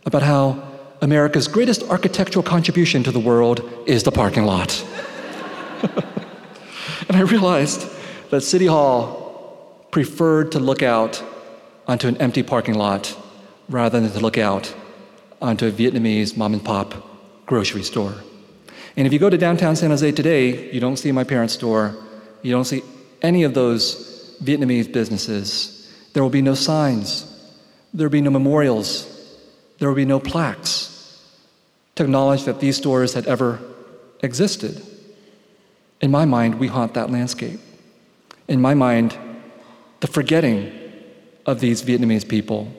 about how America's greatest architectural contribution to the world is the parking lot. and I realized that City Hall preferred to look out onto an empty parking lot rather than to look out onto a Vietnamese mom and pop grocery store. And if you go to downtown San Jose today, you don't see my parents' store, you don't see any of those Vietnamese businesses. There will be no signs, there will be no memorials, there will be no plaques to acknowledge that these stores had ever existed. In my mind, we haunt that landscape. In my mind, the forgetting of these Vietnamese people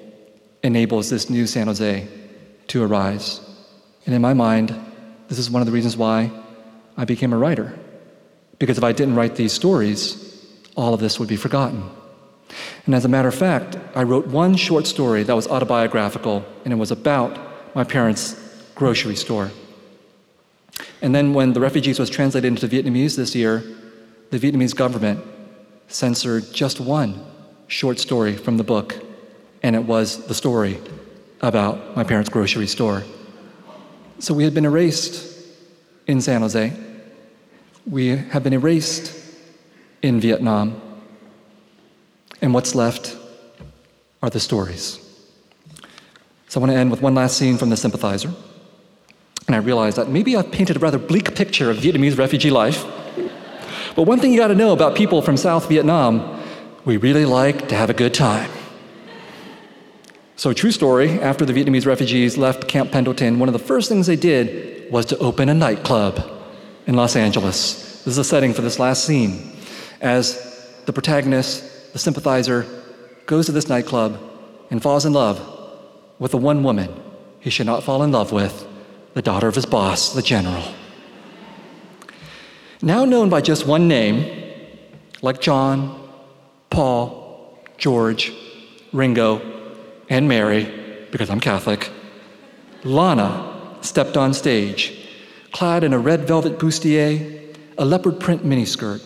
enables this new San Jose to arise. And in my mind, this is one of the reasons why I became a writer. Because if I didn't write these stories, all of this would be forgotten. And as a matter of fact, I wrote one short story that was autobiographical, and it was about my parents' grocery store. And then when The Refugees was translated into Vietnamese this year, the Vietnamese government censored just one short story from the book, and it was the story about my parents' grocery store. So we had been erased in San Jose. We have been erased in Vietnam. And what's left are the stories. So I want to end with one last scene from The Sympathizer. And I realized that maybe I've painted a rather bleak picture of Vietnamese refugee life. But one thing you got to know about people from South Vietnam we really like to have a good time. So, true story after the Vietnamese refugees left Camp Pendleton, one of the first things they did was to open a nightclub in Los Angeles. This is the setting for this last scene. As the protagonist, the sympathizer, goes to this nightclub and falls in love with the one woman he should not fall in love with, the daughter of his boss, the general. Now known by just one name, like John, Paul, George, Ringo, and Mary, because I'm Catholic, Lana stepped on stage, clad in a red velvet bustier, a leopard print miniskirt,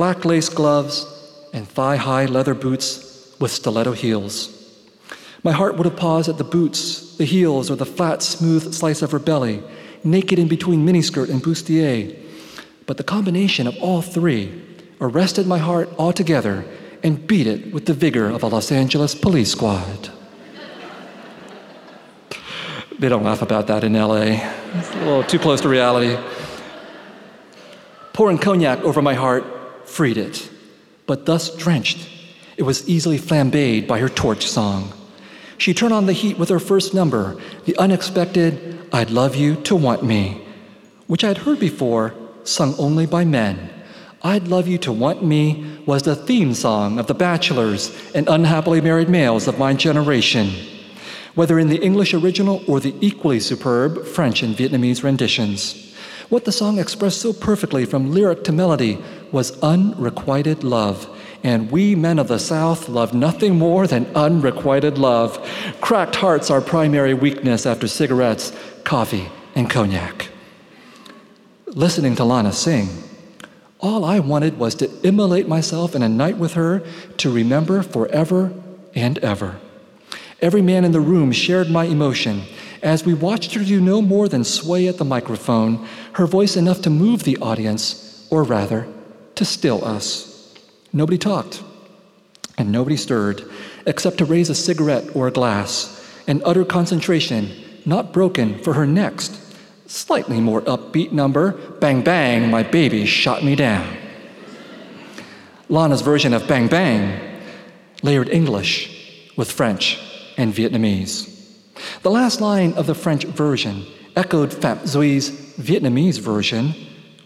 black lace gloves, and thigh high leather boots with stiletto heels. My heart would have paused at the boots, the heels, or the flat, smooth slice of her belly, naked in between miniskirt and bustier. But the combination of all three arrested my heart altogether and beat it with the vigor of a Los Angeles police squad. they don't laugh about that in LA. It's a little too close to reality. Pouring cognac over my heart freed it, but thus drenched, it was easily flambéed by her torch song. She turned on the heat with her first number, the unexpected I'd Love You to Want Me, which I'd heard before, sung only by men. I'd Love You to Want Me was the theme song of the bachelors and unhappily married males of my generation, whether in the English original or the equally superb French and Vietnamese renditions. What the song expressed so perfectly from lyric to melody was unrequited love. And we men of the South love nothing more than unrequited love. Cracked hearts are primary weakness after cigarettes, coffee, and cognac. Listening to Lana sing, all I wanted was to immolate myself in a night with her to remember forever and ever. Every man in the room shared my emotion as we watched her do no more than sway at the microphone, her voice enough to move the audience, or rather, to still us. Nobody talked, and nobody stirred, except to raise a cigarette or a glass, and utter concentration, not broken for her next slightly more upbeat number, Bang Bang, My Baby Shot Me Down. Lana's version of Bang Bang layered English with French and Vietnamese. The last line of the French version echoed Pham Duy's Vietnamese version,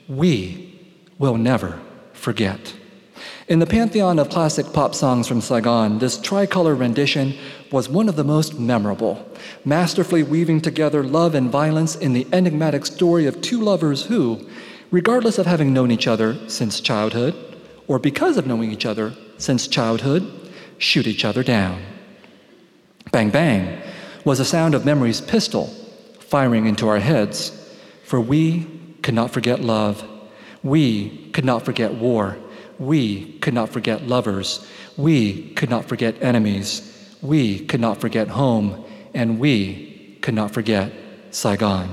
We will never forget. In the pantheon of classic pop songs from Saigon, this tricolor rendition was one of the most memorable, masterfully weaving together love and violence in the enigmatic story of two lovers who, regardless of having known each other since childhood, or because of knowing each other since childhood, shoot each other down. Bang Bang was the sound of memory's pistol firing into our heads, for we could not forget love. We could not forget war. We could not forget lovers. We could not forget enemies. We could not forget home. And we could not forget Saigon.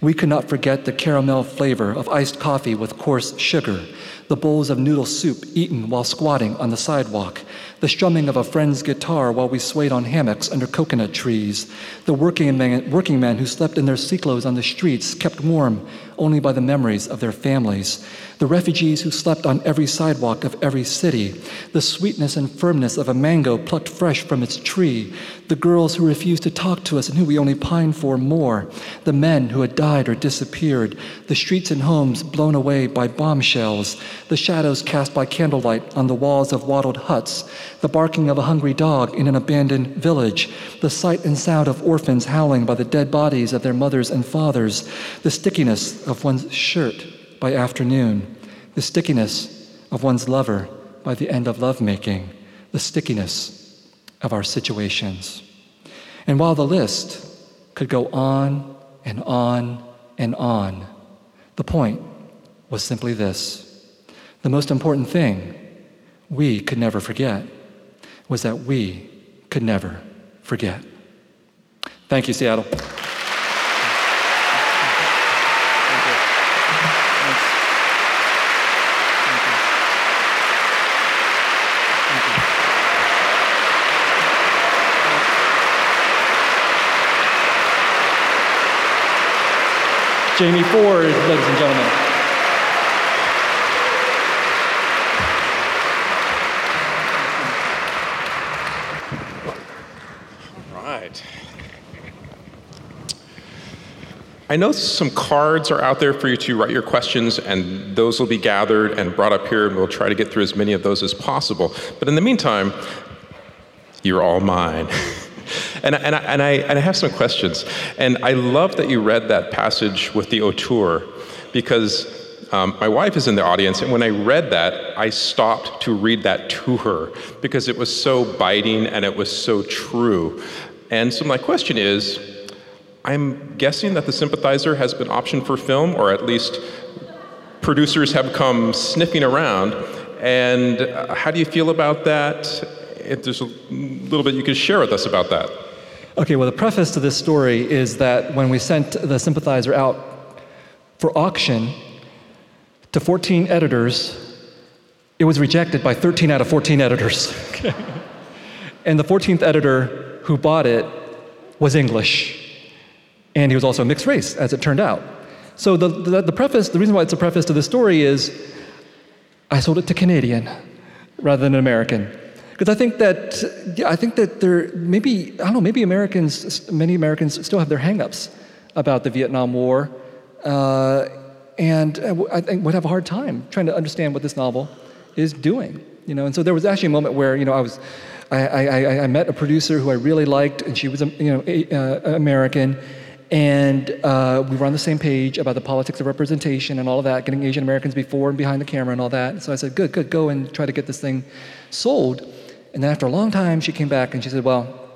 We could not forget the caramel flavor of iced coffee with coarse sugar, the bowls of noodle soup eaten while squatting on the sidewalk, the strumming of a friend's guitar while we swayed on hammocks under coconut trees, the working men, working men who slept in their ciclos on the streets, kept warm only by the memories of their families, the refugees who slept on every sidewalk of every city, the sweetness and firmness of a mango plucked fresh from its tree, the girls who refused to talk to us and who we only pined for more, the men who had died or disappeared, the streets and homes blown away by bombshells, the shadows cast by candlelight on the walls of wattled huts, the barking of a hungry dog in an abandoned village, the sight and sound of orphans howling by the dead bodies of their mothers and fathers, the stickiness of one's shirt by afternoon, the stickiness of one's lover by the end of lovemaking, the stickiness of our situations. And while the list could go on and on and on, the point was simply this the most important thing we could never forget was that we could never forget. Thank you, Seattle. Jamie Ford, ladies and gentlemen.
right. I know some cards are out there for you to write your questions, and those will be gathered and brought up here, and we'll try to get through as many of those as possible. But in the meantime, you're all mine. and, and, I, and, I, and I have some questions. And I love that you read that passage with the auteur, because um, my wife is in the audience, and when I read that, I stopped to read that to her because it was so biting and it was so true. And so my question is I'm guessing that the sympathizer has been optioned for film, or at least producers have come sniffing around. And uh, how do you feel about that? If there's a little bit you could share with us about that.
Okay, well, the preface to this story is that when we sent the sympathizer out for auction to 14 editors, it was rejected by 13 out of 14 editors. and the 14th editor who bought it was English. And he was also a mixed race, as it turned out. So the, the, the preface, the reason why it's a preface to the story is I sold it to Canadian rather than an American. Because I think that, yeah, I think that there, maybe, I don't know, maybe Americans, many Americans still have their hangups about the Vietnam War. Uh, and I think would have a hard time trying to understand what this novel is doing. You know, and so there was actually a moment where, you know, I was, I, I, I met a producer who I really liked, and she was, you know, a, uh, American, and uh, we were on the same page about the politics of representation and all of that, getting Asian Americans before and behind the camera and all that. So I said, good, good, go and try to get this thing sold. And then after a long time, she came back and she said, well,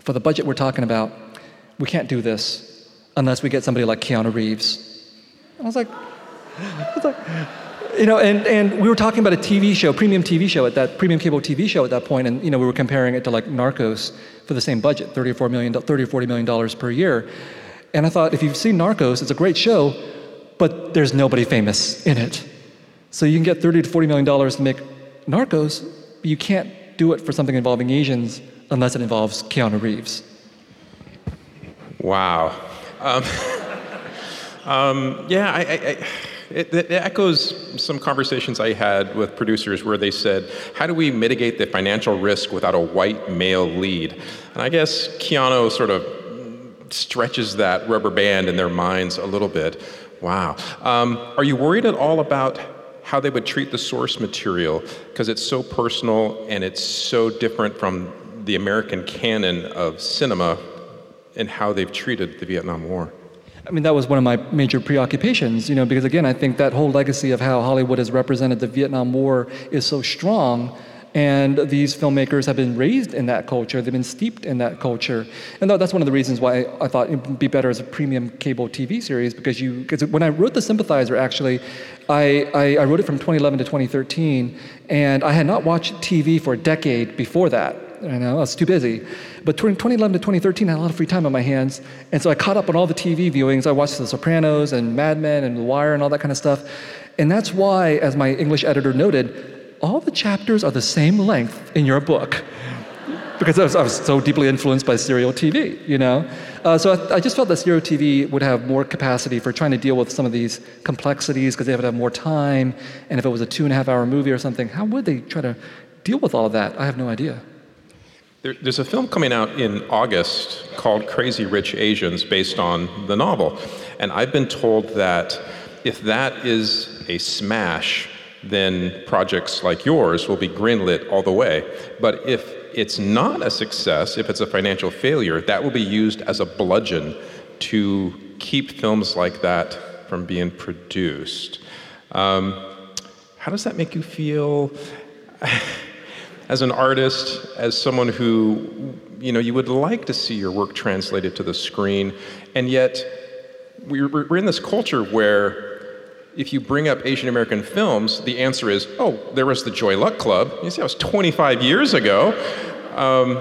for the budget we're talking about, we can't do this unless we get somebody like Keanu Reeves. I was like, I was like you know, and, and we were talking about a TV show, premium TV show at that, premium cable TV show at that point, and, you know, we were comparing it to like Narcos for the same budget, 30 or, 4 million, 30 or 40 million dollars per year. And I thought, if you've seen Narcos, it's a great show, but there's nobody famous in it. So you can get 30 to 40 million dollars to make Narcos, but you can't do it for something involving Asians unless it involves Keanu Reeves.
Wow. Um, um, yeah, I, I, I it, it, echoes some conversations I had with producers where they said, How do we mitigate the financial risk without a white male lead? And I guess Keanu sort of stretches that rubber band in their minds a little bit. Wow. Um, are you worried at all about how they would treat the source material? Because it's so personal and it's so different from the American canon of cinema and how they've treated the Vietnam War.
I mean, that was one of my major preoccupations, you know, because again, I think that whole legacy of how Hollywood has represented the Vietnam War is so strong. And these filmmakers have been raised in that culture, they've been steeped in that culture. And that's one of the reasons why I thought it would be better as a premium cable TV series, because you, because when I wrote The Sympathizer, actually, I, I, I wrote it from 2011 to 2013, and I had not watched TV for a decade before that. I know, I was too busy. But 2011 to 2013, I had a lot of free time on my hands. And so I caught up on all the TV viewings. I watched The Sopranos and Mad Men and The Wire and all that kind of stuff. And that's why, as my English editor noted, all the chapters are the same length in your book. because I was, I was, so deeply influenced by serial TV, you know? Uh, so I, I, just felt that serial TV would have more capacity for trying to deal with some of these complexities because they would have more time. And if it was a two and a half hour movie or something, how would they try to deal with all of that? I have no idea.
There, there's a film coming out in August called Crazy Rich Asians based on the novel. And I've been told that if that is a smash, then projects like yours will be greenlit all the way. But if it's not a success, if it's a financial failure, that will be used as a bludgeon to keep films like that from being produced. Um, how does that make you feel? as an artist, as someone who, you know, you would like to see your work translated to the screen, and yet we're, in this culture where if you bring up Asian American films, the answer is, oh, there was the Joy Luck Club. You see, that was 25 years ago. Um,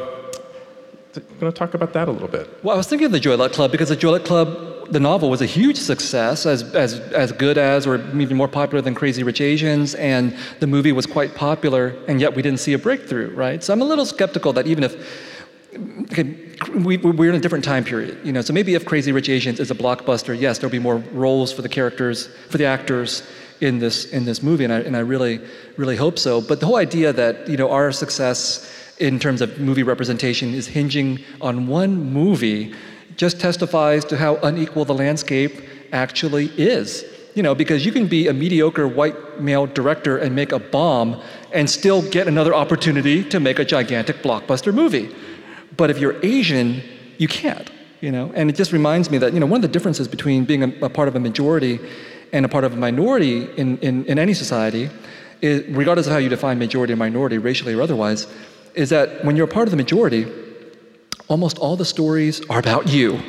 going to talk about that a little bit.
Well, I was thinking of the Joy Luck Club because the Joy Luck Club, the novel, was a huge success, as, as, as good as or even more popular than Crazy Rich Asians, and the movie was quite popular, and yet we didn't see a breakthrough, right? So I'm a little skeptical that even if okay, we, we're in a different time period, you know. So maybe if Crazy Rich Asians is a blockbuster, yes, there'll be more roles for the characters, for the actors in this in this movie, and I and I really really hope so. But the whole idea that you know our success in terms of movie representation is hinging on one movie just testifies to how unequal the landscape actually is. You know, because you can be a mediocre white male director and make a bomb and still get another opportunity to make a gigantic blockbuster movie. But if you're Asian, you can't, you know? And it just reminds me that, you know, one of the differences between being a, a part of a majority and a part of a minority in, in, in any society, is, regardless of how you define majority or minority, racially or otherwise, is that when you're a part of the majority, almost all the stories are about you.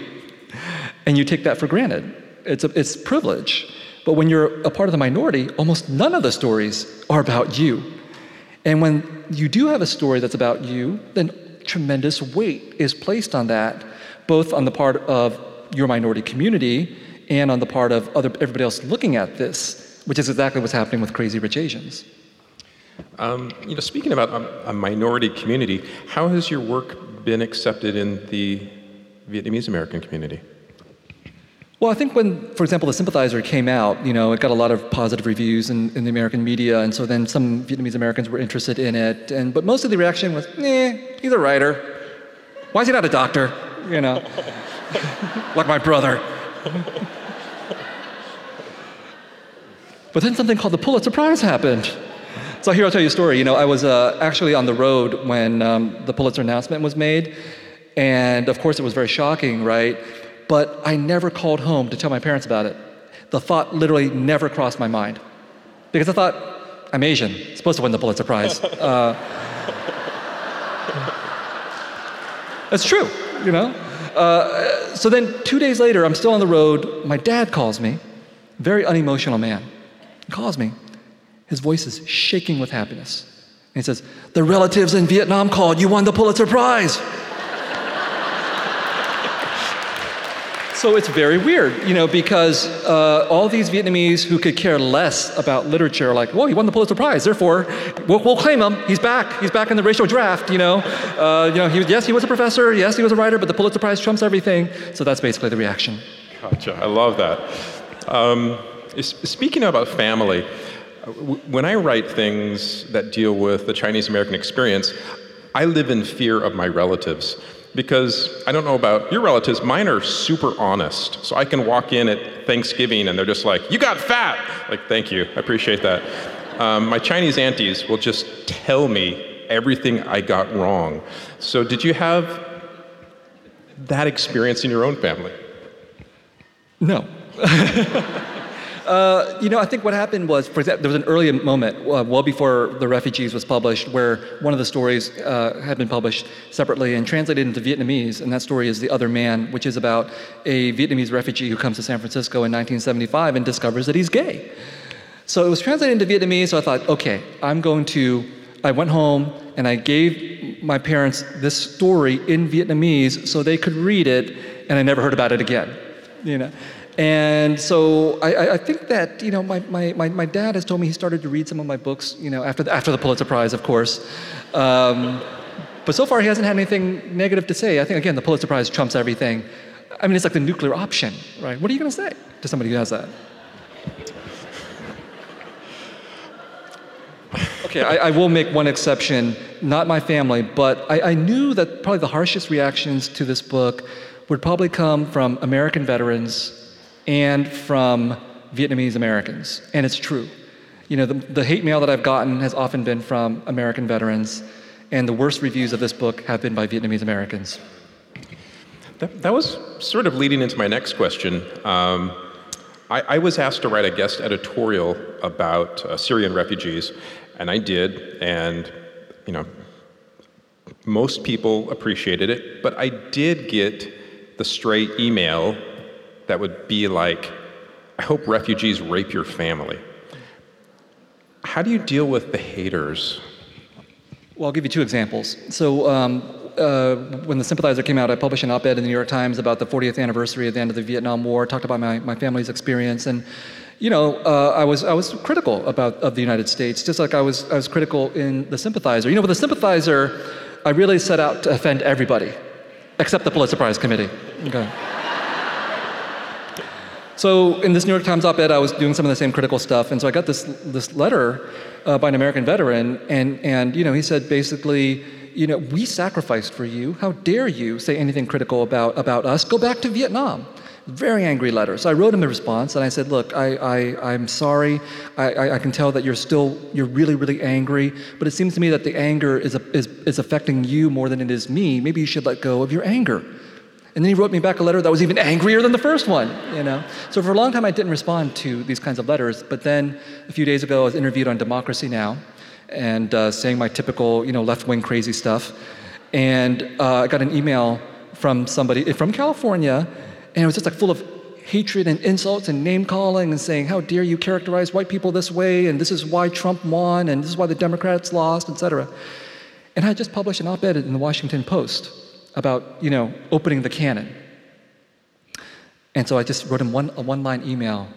And you take that for granted. It's, a, it's privilege. But when you're a part of the minority, almost none of the stories are about you. And when you do have a story that's about you, then tremendous weight is placed on that, both on the part of your minority community and on the part of other, everybody else looking at this, which is exactly what's happening with Crazy Rich Asians.
Um, you know, speaking about a, a minority community, how has your work been accepted in the Vietnamese American community?
Well, I think when, for example, The Sympathizer came out, you know, it got a lot of positive reviews in, in the American media, and so then some Vietnamese Americans were interested in it, and but most of the reaction was, eh, he's a writer. Why is he not a doctor? You know, like my brother. but then something called the Pulitzer Prize happened. So here I'll tell you a story. You know, I was uh, actually on the road when um, the Pulitzer announcement was made, and of course it was very shocking, right? but I never called home to tell my parents about it. The thought literally never crossed my mind because I thought, I'm Asian, supposed to win the Pulitzer Prize. Uh, that's true, you know? Uh, so then, two days later, I'm still on the road. My dad calls me, very unemotional man. He calls me. His voice is shaking with happiness. And he says, The relatives in Vietnam called. You won the Pulitzer Prize. So it's very weird, you know, because uh, all these Vietnamese who could care less about literature are like, well, he won the Pulitzer Prize, therefore we'll, we'll claim him. He's back. He's back in the racial draft, you know. Uh, you know, he, yes, he was a professor. Yes, he was a writer, but the Pulitzer Prize trumps everything. So that's basically the reaction.
Gotcha. I love that. Um, speaking about family, when I write things that deal with the Chinese American experience, I live in fear of my relatives because I don't know about your relatives, mine are super honest. So I can walk in at Thanksgiving and they're just like, You got fat! Like, thank you, I appreciate that. Um, my Chinese aunties will just tell me everything I got wrong. So, did you have that experience in your own family?
No. Uh, you know, I think what happened was, for example, there was an early moment, uh, well before The Refugees was published, where one of the stories uh, had been published separately and translated into Vietnamese, and that story is The Other Man, which is about a Vietnamese refugee who comes to San Francisco in 1975 and discovers that he's gay. So it was translated into Vietnamese, so I thought, okay, I'm going to. I went home and I gave my parents this story in Vietnamese so they could read it, and I never heard about it again. You know? And so I, I, think that, you know, my, my, my, dad has told me he started to read some of my books, you know, after the, after the Pulitzer Prize, of course. Um, but so far he hasn't had anything negative to say. I think, again, the Pulitzer Prize trumps everything. I mean, it's like the nuclear option, right? What are you going to say to somebody who has that? Okay, I, I, will make one exception, not my family, but I, I knew that probably the harshest reactions to this book would probably come from American veterans and from Vietnamese Americans. And it's true. You know, the, the hate mail that I've gotten has often been from American veterans, and the worst reviews of this book have been by Vietnamese Americans.
That, that was sort of leading into my next question. Um, I, I, was asked to write a guest editorial about uh, Syrian refugees, and I did, and you know, most people appreciated it, but I did get the straight email that would be like, I hope refugees rape your family. How do you deal with the haters?
Well, I'll give you two examples. So, um, uh, when the Sympathizer came out, I published an op ed in the New York Times about the 40th anniversary of the end of the Vietnam War, talked about my, my family's experience. And, you know, uh, I, was, I was critical about, of the United States, just like I was, I was critical in the Sympathizer. You know, with the Sympathizer, I really set out to offend everybody, except the Pulitzer Prize Committee. Okay. So in this New York Times op-ed, I was doing some of the same critical stuff, and so I got this this letter uh, by an American veteran, and and you know he said basically, you know, we sacrificed for you. How dare you say anything critical about about us? Go back to Vietnam. Very angry letter. So I wrote him a response, and I said, look, I, I I'm sorry. I, I, I can tell that you're still you're really really angry, but it seems to me that the anger is a, is is affecting you more than it is me. Maybe you should let go of your anger. And then he wrote me back a letter that was even angrier than the first one, you know. So for a long time I didn't respond to these kinds of letters, but then a few days ago I was interviewed on Democracy Now! and uh, saying my typical, you know, left-wing crazy stuff. And uh, I got an email from somebody from California, and it was just like full of hatred and insults and name calling and saying, How dare you characterize white people this way? And this is why Trump won, and this is why the Democrats lost, etc. And I just published an op ed in the Washington Post about, you know, opening the canon. And so I just wrote him one, a one line email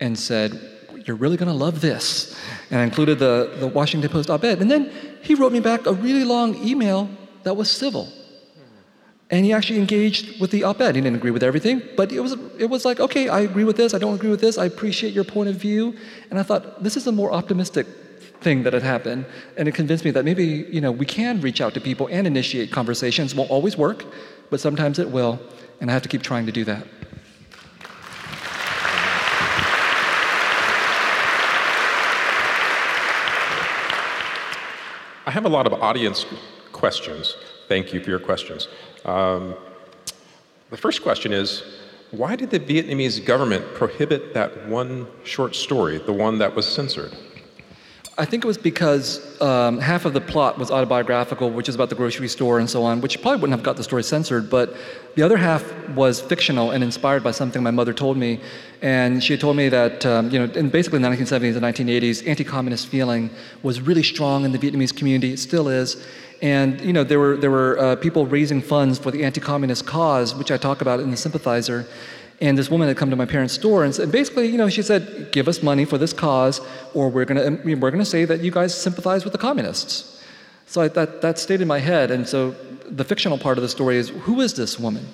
and said, You're really going to love this. And I included the, the Washington Post op ed. And then he wrote me back a really long email that was civil. And he actually engaged with the op ed. He didn't agree with everything, but it was, it was like, okay, I agree with this, I don't agree with this, I appreciate your point of view. And I thought, this is a more optimistic thing that had happened, and it convinced me that maybe you know we can reach out to people and initiate conversations. Won't always work, but sometimes it will, and I have to keep trying to do that.
I have a lot of audience questions. Thank you for your questions. Um, the first question is why did the Vietnamese government prohibit that one short story, the one that was censored?
I think it was because um, half of the plot was autobiographical, which is about the grocery store and so on, which probably wouldn't have got the story censored, but the other half was fictional and inspired by something my mother told me. And she had told me that, um, you know, in basically the 1970s and 1980s, anti communist feeling was really strong in the Vietnamese community, it still is. And, you know, there were, there were uh, people raising funds for the anti communist cause, which I talk about in The Sympathizer. And this woman had come to my parents' door and said, basically, you know, she said, give us money for this cause, or we're going to um, we're gonna say that you guys sympathize with the communists. So I, that, that stayed in my head. And so the fictional part of the story is who is this woman?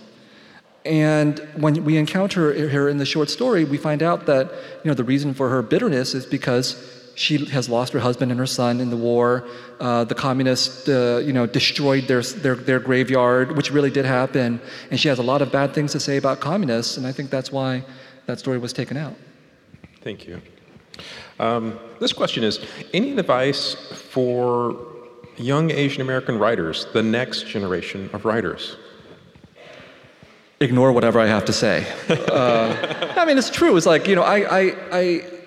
And when we encounter her in the short story, we find out that you know, the reason for her bitterness is because she has lost her husband and her son in the war. Uh, the communists, uh, you know, destroyed their, their, their graveyard, which really did happen. And she has a lot of bad things to say about communists, and I think that's why that story was taken out.
Thank you. Um, this question is Any advice for young Asian American writers, the next generation of writers?
Ignore whatever I have to say. uh, I mean, it's true. It's like, you know, I, I, I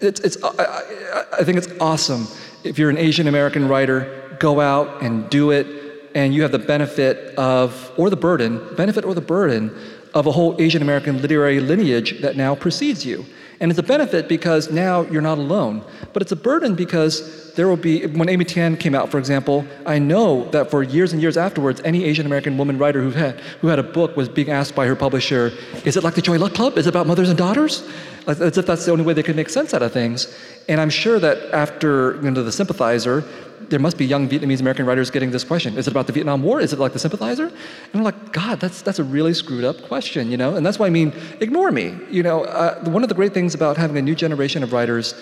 it's, it's, I, I think it's awesome if you're an Asian American writer, go out and do it, and you have the benefit of, or the burden, benefit or the burden of a whole Asian American literary lineage that now precedes you. And it's a benefit because now you're not alone. But it's a burden because there will be, when Amy Tan came out, for example, I know that for years and years afterwards, any Asian American woman writer who had, who had a book was being asked by her publisher, is it like the Joy Luck Club? Is it about mothers and daughters? As if that's the only way they could make sense out of things. And I'm sure that after you know, the sympathizer, there must be young Vietnamese American writers getting this question. Is it about the Vietnam War? Is it like the sympathizer? And I'm like, God, that's, that's a really screwed up question, you know? And that's why I mean, ignore me. You know, uh, one of the great things about having a new generation of writers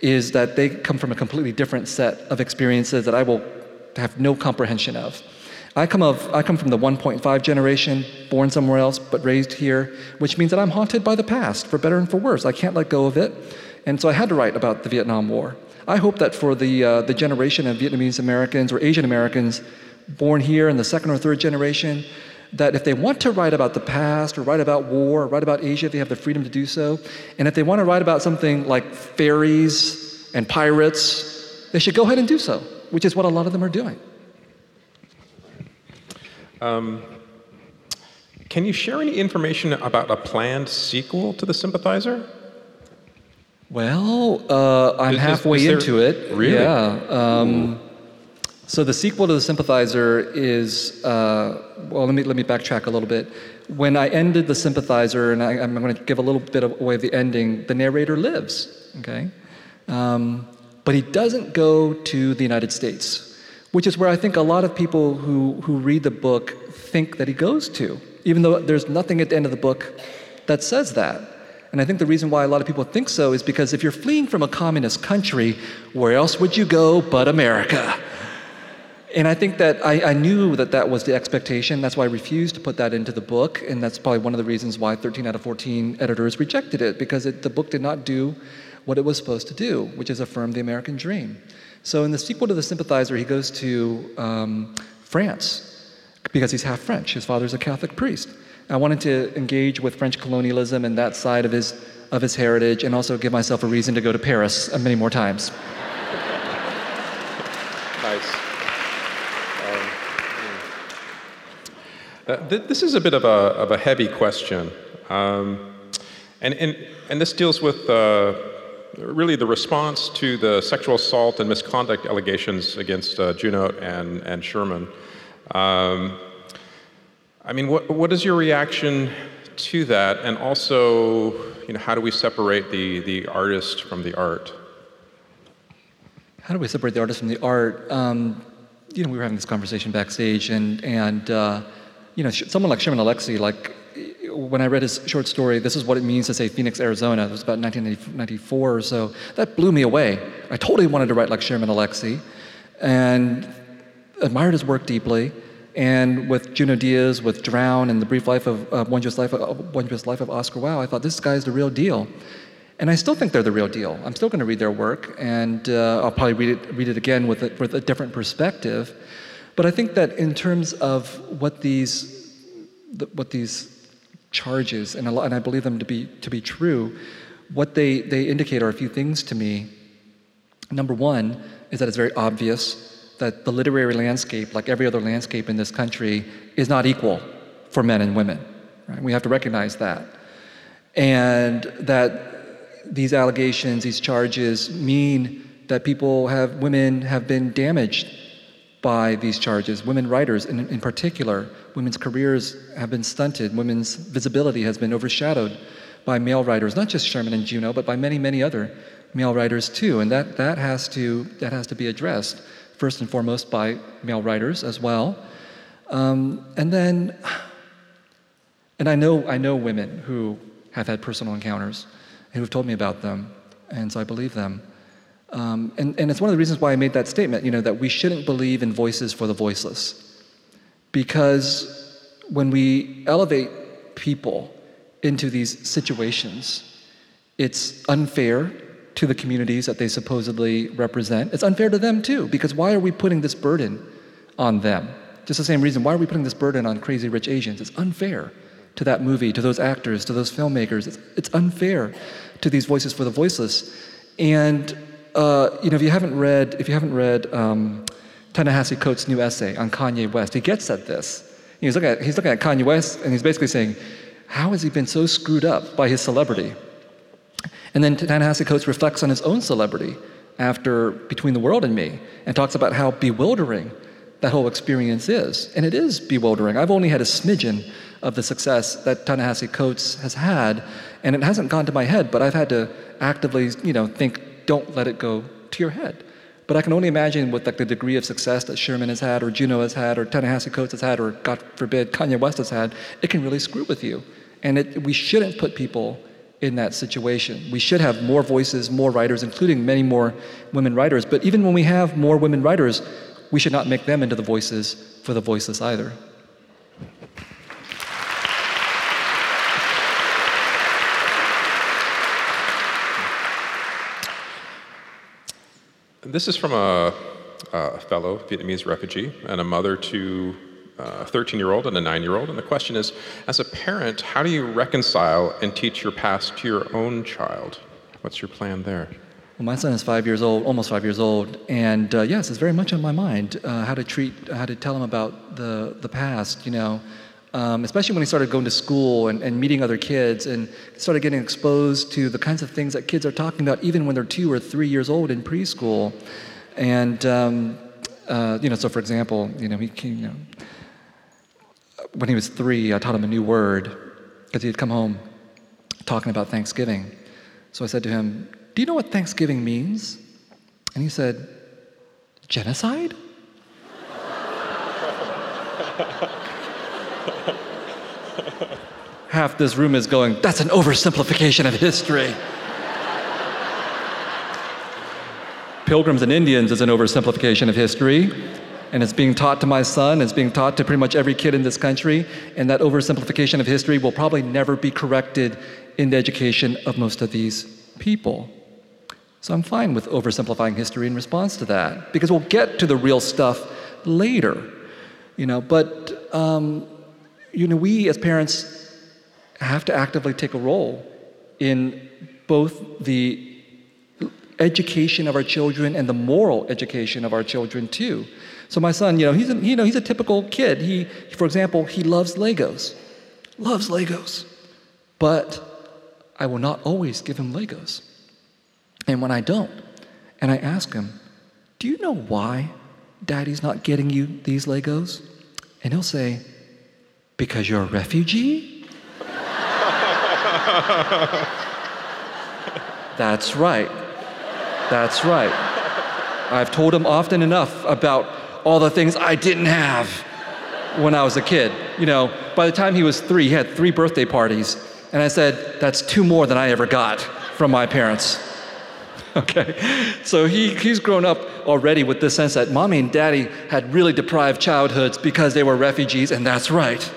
is that they come from a completely different set of experiences that I will have no comprehension of. I come, of, I come from the 1.5 generation, born somewhere else but raised here, which means that I'm haunted by the past, for better and for worse. I can't let go of it. And so I had to write about the Vietnam War. I hope that for the, uh, the generation of Vietnamese Americans or Asian Americans born here in the second or third generation, that if they want to write about the past or write about war or write about Asia, they have the freedom to do so. And if they want to write about something like fairies and pirates, they should go ahead and do so, which is what a lot of them are doing.
Um, Can you share any information about a planned sequel to The Sympathizer?
Well, uh, I'm
Is-
halfway
is there-
into it.
Really?
Yeah. Um, so the sequel to The Sympathizer is, uh, well, let me, let me backtrack a little bit. When I ended The Sympathizer, and I, I'm going to give a little bit of, away of the ending, the narrator lives, okay? Um, but he doesn't go to the United States, which is where I think a lot of people who, who read the book think that he goes to, even though there's nothing at the end of the book that says that. And I think the reason why a lot of people think so is because if you're fleeing from a communist country, where else would you go but America? And I think that I, I knew that that was the expectation. That's why I refused to put that into the book. And that's probably one of the reasons why 13 out of 14 editors rejected it, because it, the book did not do what it was supposed to do, which is affirm the American dream. So in the sequel to The Sympathizer, he goes to um, France because he's half French. His father's a Catholic priest. I wanted to engage with French colonialism and that side of his, of his heritage, and also give myself a reason to go to Paris uh, many more times.
Nice. Um, uh, th- this is a bit of a, of a heavy question. Um, and, and, and this deals with uh, really the response to the sexual assault and misconduct allegations against uh, and, and Sherman. Um, I mean, what, what is your reaction to that? And also, you know, how do we separate the, the artist from the art?
How do we separate the artist from the art? Um, you know, we were having this conversation backstage, and and uh, you know, someone like Sherman Alexie, like when I read his short story, "This is what it means to say Phoenix, Arizona." It was about 1994 or so. That blew me away. I totally wanted to write like Sherman Alexie, and admired his work deeply. And with Junot Díaz, with Drown, and the brief life of uh, Wondrous Life of Wondrous Life of Oscar Wilde, I thought this guy's the real deal. And I still think they're the real deal. I'm still going to read their work, and uh, I'll probably read it, read it again with a, with a different perspective. But I think that in terms of what these, the, what these charges, and, lot, and I believe them to be, to be true, what they, they indicate are a few things to me. Number one is that it's very obvious that the literary landscape, like every other landscape in this country, is not equal for men and women. Right? We have to recognize that. And that these allegations, these charges mean that people have, women have been damaged by these charges. Women writers, in, in particular, women's careers have been stunted. Women's visibility has been overshadowed by male writers, not just Sherman and Junot, but by many, many other male writers too. And that, that, has, to, that has to be addressed, first and foremost, by male writers as well. Um, and then, and I know, I know women who have had personal encounters who have told me about them, and so I believe them. Um, and, and it's one of the reasons why I made that statement, you know, that we shouldn't believe in voices for the voiceless. Because when we elevate people into these situations, it's unfair to the communities that they supposedly represent. It's unfair to them too, because why are we putting this burden on them? Just the same reason, why are we putting this burden on crazy rich Asians? It's unfair to that movie, to those actors, to those filmmakers. It's, it's unfair to these voices for the voiceless. And uh, you know, if you haven't read, if you haven't read um, Ta-Nehisi Coates' new essay on Kanye West, he gets at this. He's looking at, he's looking at Kanye West, and he's basically saying, how has he been so screwed up by his celebrity? And then Ta-Nehisi Coates reflects on his own celebrity after Between the World and Me, and talks about how bewildering that whole experience is. And it is bewildering. I've only had a smidgen of the success that Ta-Nehisi Coates has had, and it hasn't gone to my head, but I've had to actively, you know, think, don't let it go to your head. But I can only imagine what like the degree of success that Sherman has had, or Junot has had, or Ta-Nehisi Coates has had, or God forbid Kanye West has had, it can really screw with you. And it, we shouldn't put people in that situation. We should have more voices, more writers, including many more women writers. But even when we have more women writers, we should not make them into the voices for the voiceless either.
This is from a, a fellow Vietnamese refugee and a mother to a 13 year old and a 9 year old. And the question is as a parent, how do you reconcile and teach your past to your own child? What's your plan there?
Well, my son is five years old, almost five years old, and uh, yes, it's very much on my mind uh, how to treat, how to tell him about the the past. You know, um, especially when he started going to school and, and meeting other kids and started getting exposed to the kinds of things that kids are talking about even when they're two or three years old in preschool. And, um, uh, you know, so for example, you know, he, you know, when he was three, I taught him a new word because he had come home talking about Thanksgiving. So I said to him, Do you know what Thanksgiving means? And he said, Genocide? Half this room is going, That's an oversimplification of history. Pilgrims and Indians is an oversimplification of history and it's being taught to my son, it's being taught to pretty much every kid in this country, and that oversimplification of history will probably never be corrected in the education of most of these people. So I'm fine with oversimplifying history in response to that, because we'll get to the real stuff later, you know. But um, you know, we as parents have to actively take a role in both the education of our children and the moral education of our children too. So my son, you know, he's a, you know, he's a typical kid. He, for example, he loves Legos, loves Legos, but I will not always give him Legos. And when I don't, and I ask him, "Do you know why Daddy's not getting you these Legos?" And he'll say, "Because you're a refugee." That's right. That's right. I've told him often enough about all the things I didn't have when I was a kid. You know, by the time he was three, he had three birthday parties. And I said, that's two more than I ever got from my parents. Okay? So he, he's grown up already with this sense that mommy and daddy had really deprived childhoods because they were refugees, and that's right.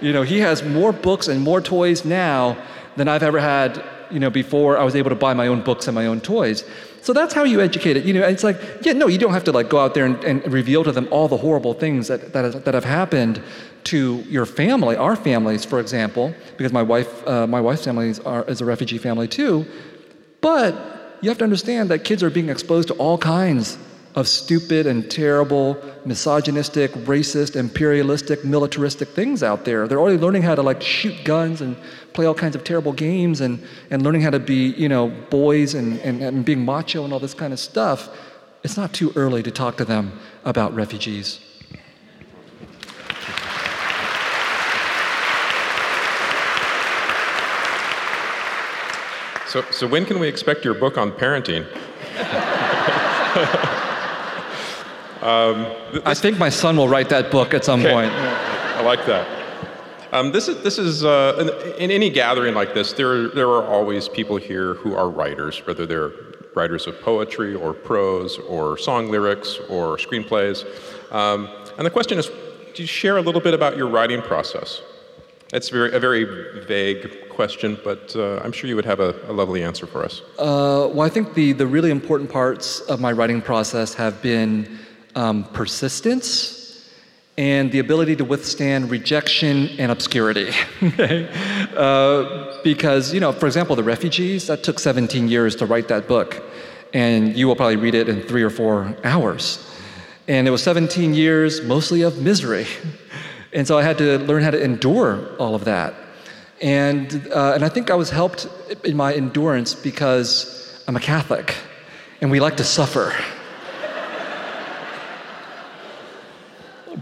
You know, he has more books and more toys now than I've ever had, you know, before I was able to buy my own books and my own toys. So that's how you educate it. You know, it's like, yeah, no, you don't have to like go out there and, and reveal to them all the horrible things that, that, that have happened to your family, our families, for example, because my wife, uh, my wife's family is, are, is a refugee family too. But you have to understand that kids are being exposed to all kinds of stupid and terrible, misogynistic, racist, imperialistic, militaristic things out there. They're already learning how to like shoot guns and play all kinds of terrible games and, and learning how to be, you know, boys and, and, and being macho and all this kind of stuff. It's not too early to talk to them about refugees.
So, so when can we expect your book on parenting?
Um, I think my son will write that book at some okay. point.
I like that. Um, this is, this is uh, in, in, any gathering like this, there, there are always people here who are writers, whether they're writers of poetry or prose or song lyrics or screenplays. Um, and the question is do you share a little bit about your writing process? It's very, a very vague question, but uh, I'm sure you would have a, a lovely answer for us.
Uh, well, I think the, the really important parts of my writing process have been um, persistence and the ability to withstand rejection and obscurity. okay? Uh, because, you know, for example, the refugees, that took 17 years to write that book. And you will probably read it in three or four hours. And it was 17 years mostly of misery. And so I had to learn how to endure all of that. And, uh, and I think I was helped in my endurance because I'm a Catholic and we like to suffer.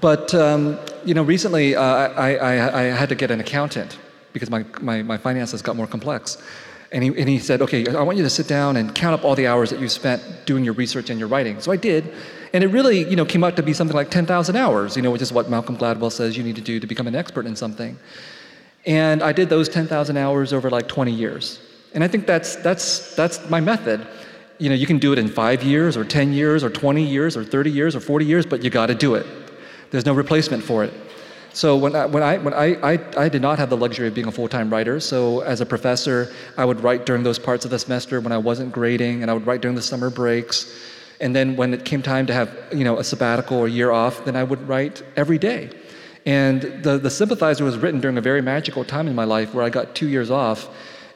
But um, you know, recently uh, I, I, I, had to get an accountant because my, my, my finances got more complex. And he, and he said, okay, I want you to sit down and count up all the hours that you spent doing your research and your writing. So I did. And it really, you know, came out to be something like 10,000 hours, you know, which is what Malcolm Gladwell says you need to do to become an expert in something. And I did those 10,000 hours over like 20 years. And I think that's, that's, that's my method. You know, you can do it in five years or 10 years or 20 years or 30 years or 40 years, but you got to do it. There's no replacement for it. So when I, when I, when I, I, I did not have the luxury of being a full-time writer. So as a professor, I would write during those parts of the semester when I wasn't grading, and I would write during the summer breaks. And then when it came time to have, you know, a sabbatical or a year off, then I would write every day. And the, the sympathizer was written during a very magical time in my life where I got two years off,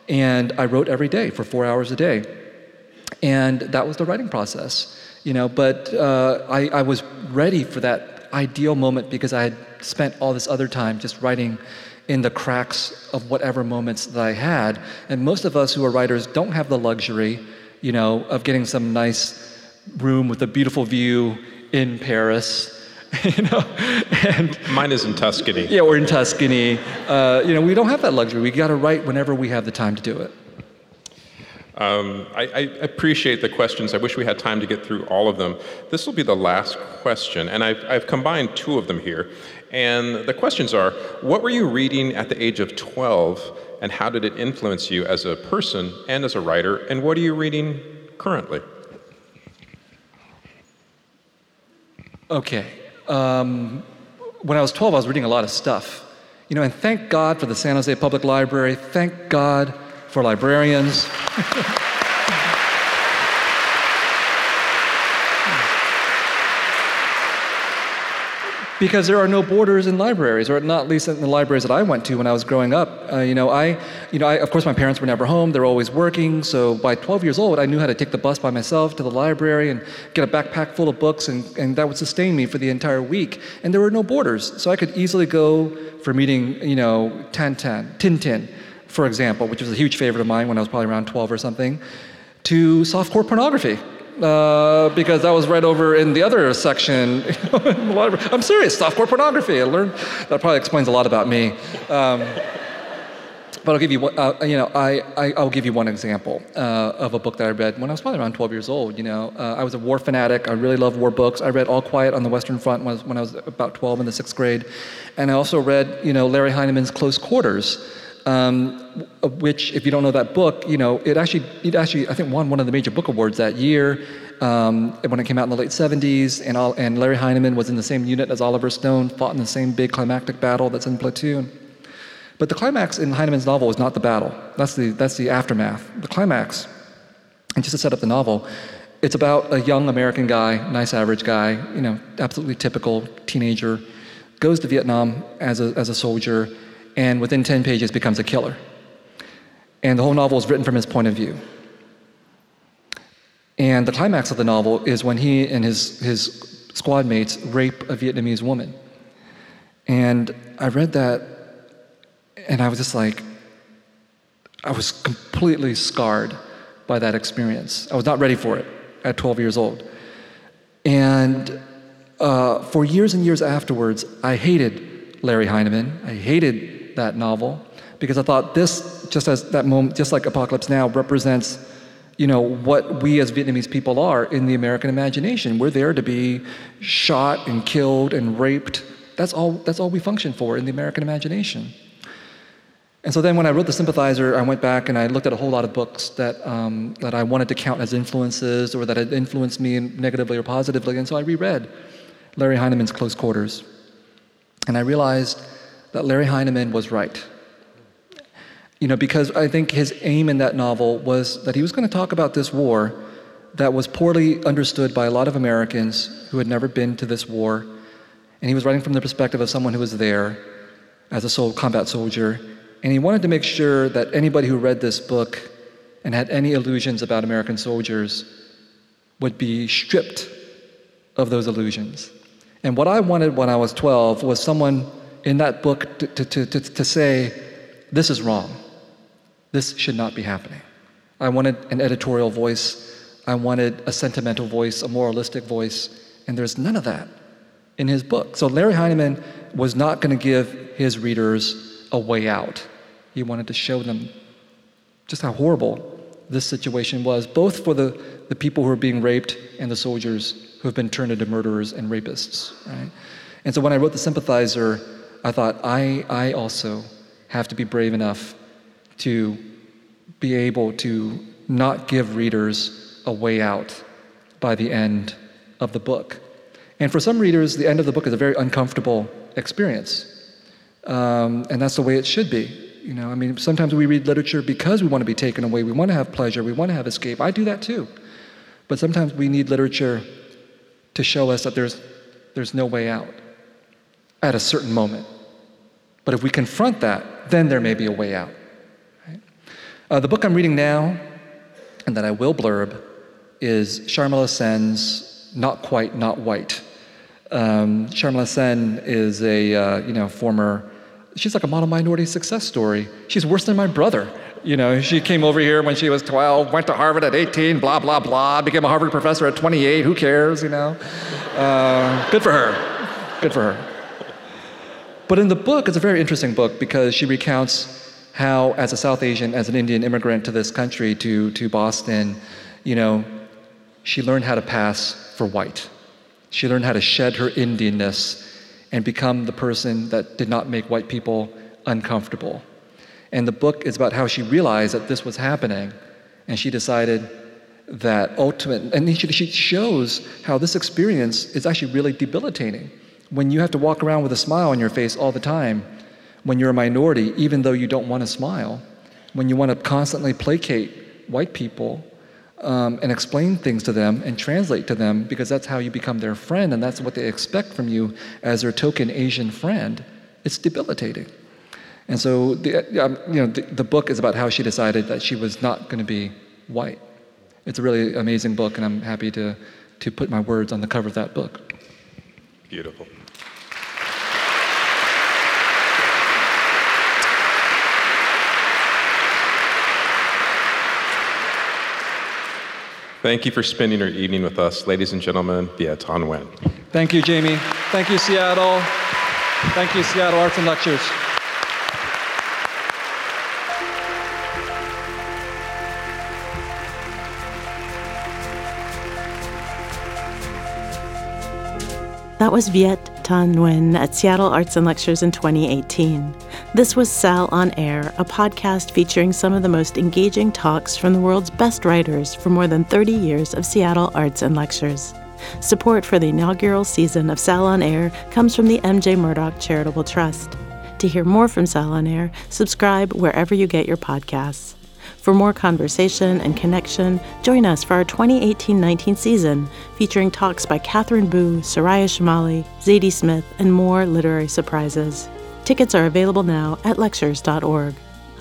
and I wrote every day for four hours a day. And that was the writing process, you know. But uh, I, I was ready for that ideal moment because I had spent all this other time just writing in the cracks of whatever moments that I had. And most of us who are writers don't have the luxury, you know, of getting some nice room with a beautiful view in Paris. You know, and
Mine is in Tuscany.
yeah, we're in Tuscany. Uh, you know, we don't have that luxury. We got to write whenever we have the time to do it.
Um, I, I appreciate the questions. I wish we had time to get through all of them. This will be the last question, and I've, I've combined two of them here. And the questions are What were you reading at the age of 12, and how did it influence you as a person and as a writer? And what are you reading currently?
Okay. Um, when I was 12, I was reading a lot of stuff. You know, and thank God for the San Jose Public Library. Thank God for librarians. because there are no borders in libraries, or not least in the libraries that I went to when I was growing up. Uh, you know, I, you know, I, of course, my parents were never home; they're always working. So by 12 years old, I knew how to take the bus by myself to the library and get a backpack full of books, and, and that would sustain me for the entire week. And there were no borders, so I could easily go for meeting, you know, Tan Tan, Tin Tintin, for example, which was a huge favorite of mine when I was probably around 12 or something, to softcore pornography uh, because that was right over in the other section. I'm serious, softcore pornography. I learned that probably explains a lot about me. Um, but I'll give you, uh, you know, I, I, will give you one example uh, of a book that I read when I was probably around 12 years old. You know, uh, I was a war fanatic. I really loved war books. I read All Quiet on the Western Front when I was, when I was about 12 in the sixth grade, and I also read, you know, Larry Heinemann's Close Quarters um, which, if you don't know that book, you know, it actually, it actually, I think, won one of the major book awards that year um, when it came out in the late 70s. And, all, and Larry Heinemann was in the same unit as Oliver Stone, fought in the same big climactic battle that's in Platoon. But the climax in Heinemann's novel is not the battle. That's the, that's the aftermath. The climax, and just to set up the novel, it's about a young American guy, nice average guy, you know, absolutely typical teenager, goes to Vietnam as a, as a soldier, and within 10 pages becomes a killer. And the whole novel is written from his point of view. And the climax of the novel is when he and his, his squad mates rape a Vietnamese woman. And I read that and I was just like, I was completely scarred by that experience. I was not ready for it at 12 years old. And uh, for years and years afterwards, I hated Larry Heinemann. I hated that novel because I thought this, just as that moment, just like Apocalypse Now, represents, you know, what we as Vietnamese people are in the American imagination. We're there to be shot and killed and raped. That's all. That's all we function for in the American imagination. And so then, when I wrote The Sympathizer, I went back and I looked at a whole lot of books that, um, that I wanted to count as influences or that had influenced me negatively or positively. And so I reread Larry Heinemann's Close Quarters. And I realized that Larry Heinemann was right. You know, because I think his aim in that novel was that he was going to talk about this war that was poorly understood by a lot of Americans who had never been to this war. And he was writing from the perspective of someone who was there as a soul, combat soldier. And he wanted to make sure that anybody who read this book and had any illusions about American soldiers would be stripped of those illusions. And what I wanted when I was 12 was someone in that book to, to, to, to say, this is wrong. This should not be happening. I wanted an editorial voice. I wanted a sentimental voice, a moralistic voice, and there's none of that in his book. So Larry Heinemann was not going to give his readers a way out. He wanted to show them just how horrible this situation was, both for the, the people who are being raped and the soldiers who have been turned into murderers and rapists. Right? And so when I wrote The Sympathizer, I thought, I, I also have to be brave enough to be able to not give readers a way out by the end of the book. And for some readers, the end of the book is a very uncomfortable experience. Um, and that's the way it should be. You know, I mean, sometimes we read literature because we want to be taken away. We want to have pleasure. We want to have escape. I do that too. But sometimes we need literature to show us that there's, there's no way out at a certain moment. But if we confront that, then there may be a way out. Right? Uh, the book I'm reading now, and that I will blurb, is Sharmila Sen's Not Quite, Not White. Um, Sharmila Sen is a uh, you know former. She's like a model minority success story. She's worse than my brother. You know, she came over here when she was 12, went to Harvard at 18, blah blah blah, became a Harvard professor at 28. Who cares? You know, uh, good for her. Good for her. But in the book, it's a very interesting book because she recounts how, as a South Asian, as an Indian immigrant to this country, to, to Boston, you know, she learned how to pass for white. She learned how to shed her Indianness and become the person that did not make white people uncomfortable. And the book is about how she realized that this was happening, and she decided that ultimate, and she shows how this experience is actually really debilitating. When you have to walk around with a smile on your face all the time, when you're a minority, even though you don't want to smile, when you want to constantly placate white people um, and explain things to them and translate to them because that's how you become their friend and that's what they expect from you as their token Asian friend, it's debilitating. And so, the, um, you know, the, the book is about how she decided that she was not going to be white. It's a really amazing book, and I'm happy to, to put my words on the cover of that book.
Beautiful. Thank you for spending your evening with us, ladies and gentlemen, Viet Thanh Nguyen.
Thank you, Jamie. Thank you, Seattle. Thank you, Seattle Arts and Lectures.
That was Viet Thanh Nguyen at Seattle Arts and Lectures in 2018. This was Sal on Air, a podcast featuring some of the most engaging talks from the world's best writers for more than 30 years of Seattle Arts and Lectures. Support for the inaugural season of Sal on Air comes from the MJ Murdock Charitable Trust. To hear more from Sal on Air, subscribe wherever you get your podcasts. For more conversation and connection, join us for our 2018 19 season, featuring talks by Katherine Boo, Soraya Chemaly, Zadie Smith, and more literary surprises. Tickets are available now at lectures.org.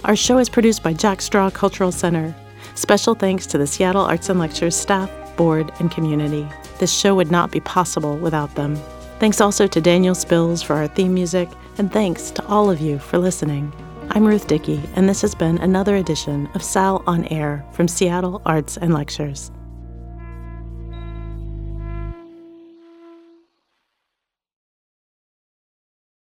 Our show is produced by Jack Straw Cultural Center. Special thanks to the Seattle Arts and Lectures staff, board, and community. This show would not be possible without them. Thanks also to Daniel Spills for our theme music, and thanks to all of you for listening. I'm Ruth Dickey, and this has been another edition of Sal on Air from Seattle Arts and Lectures.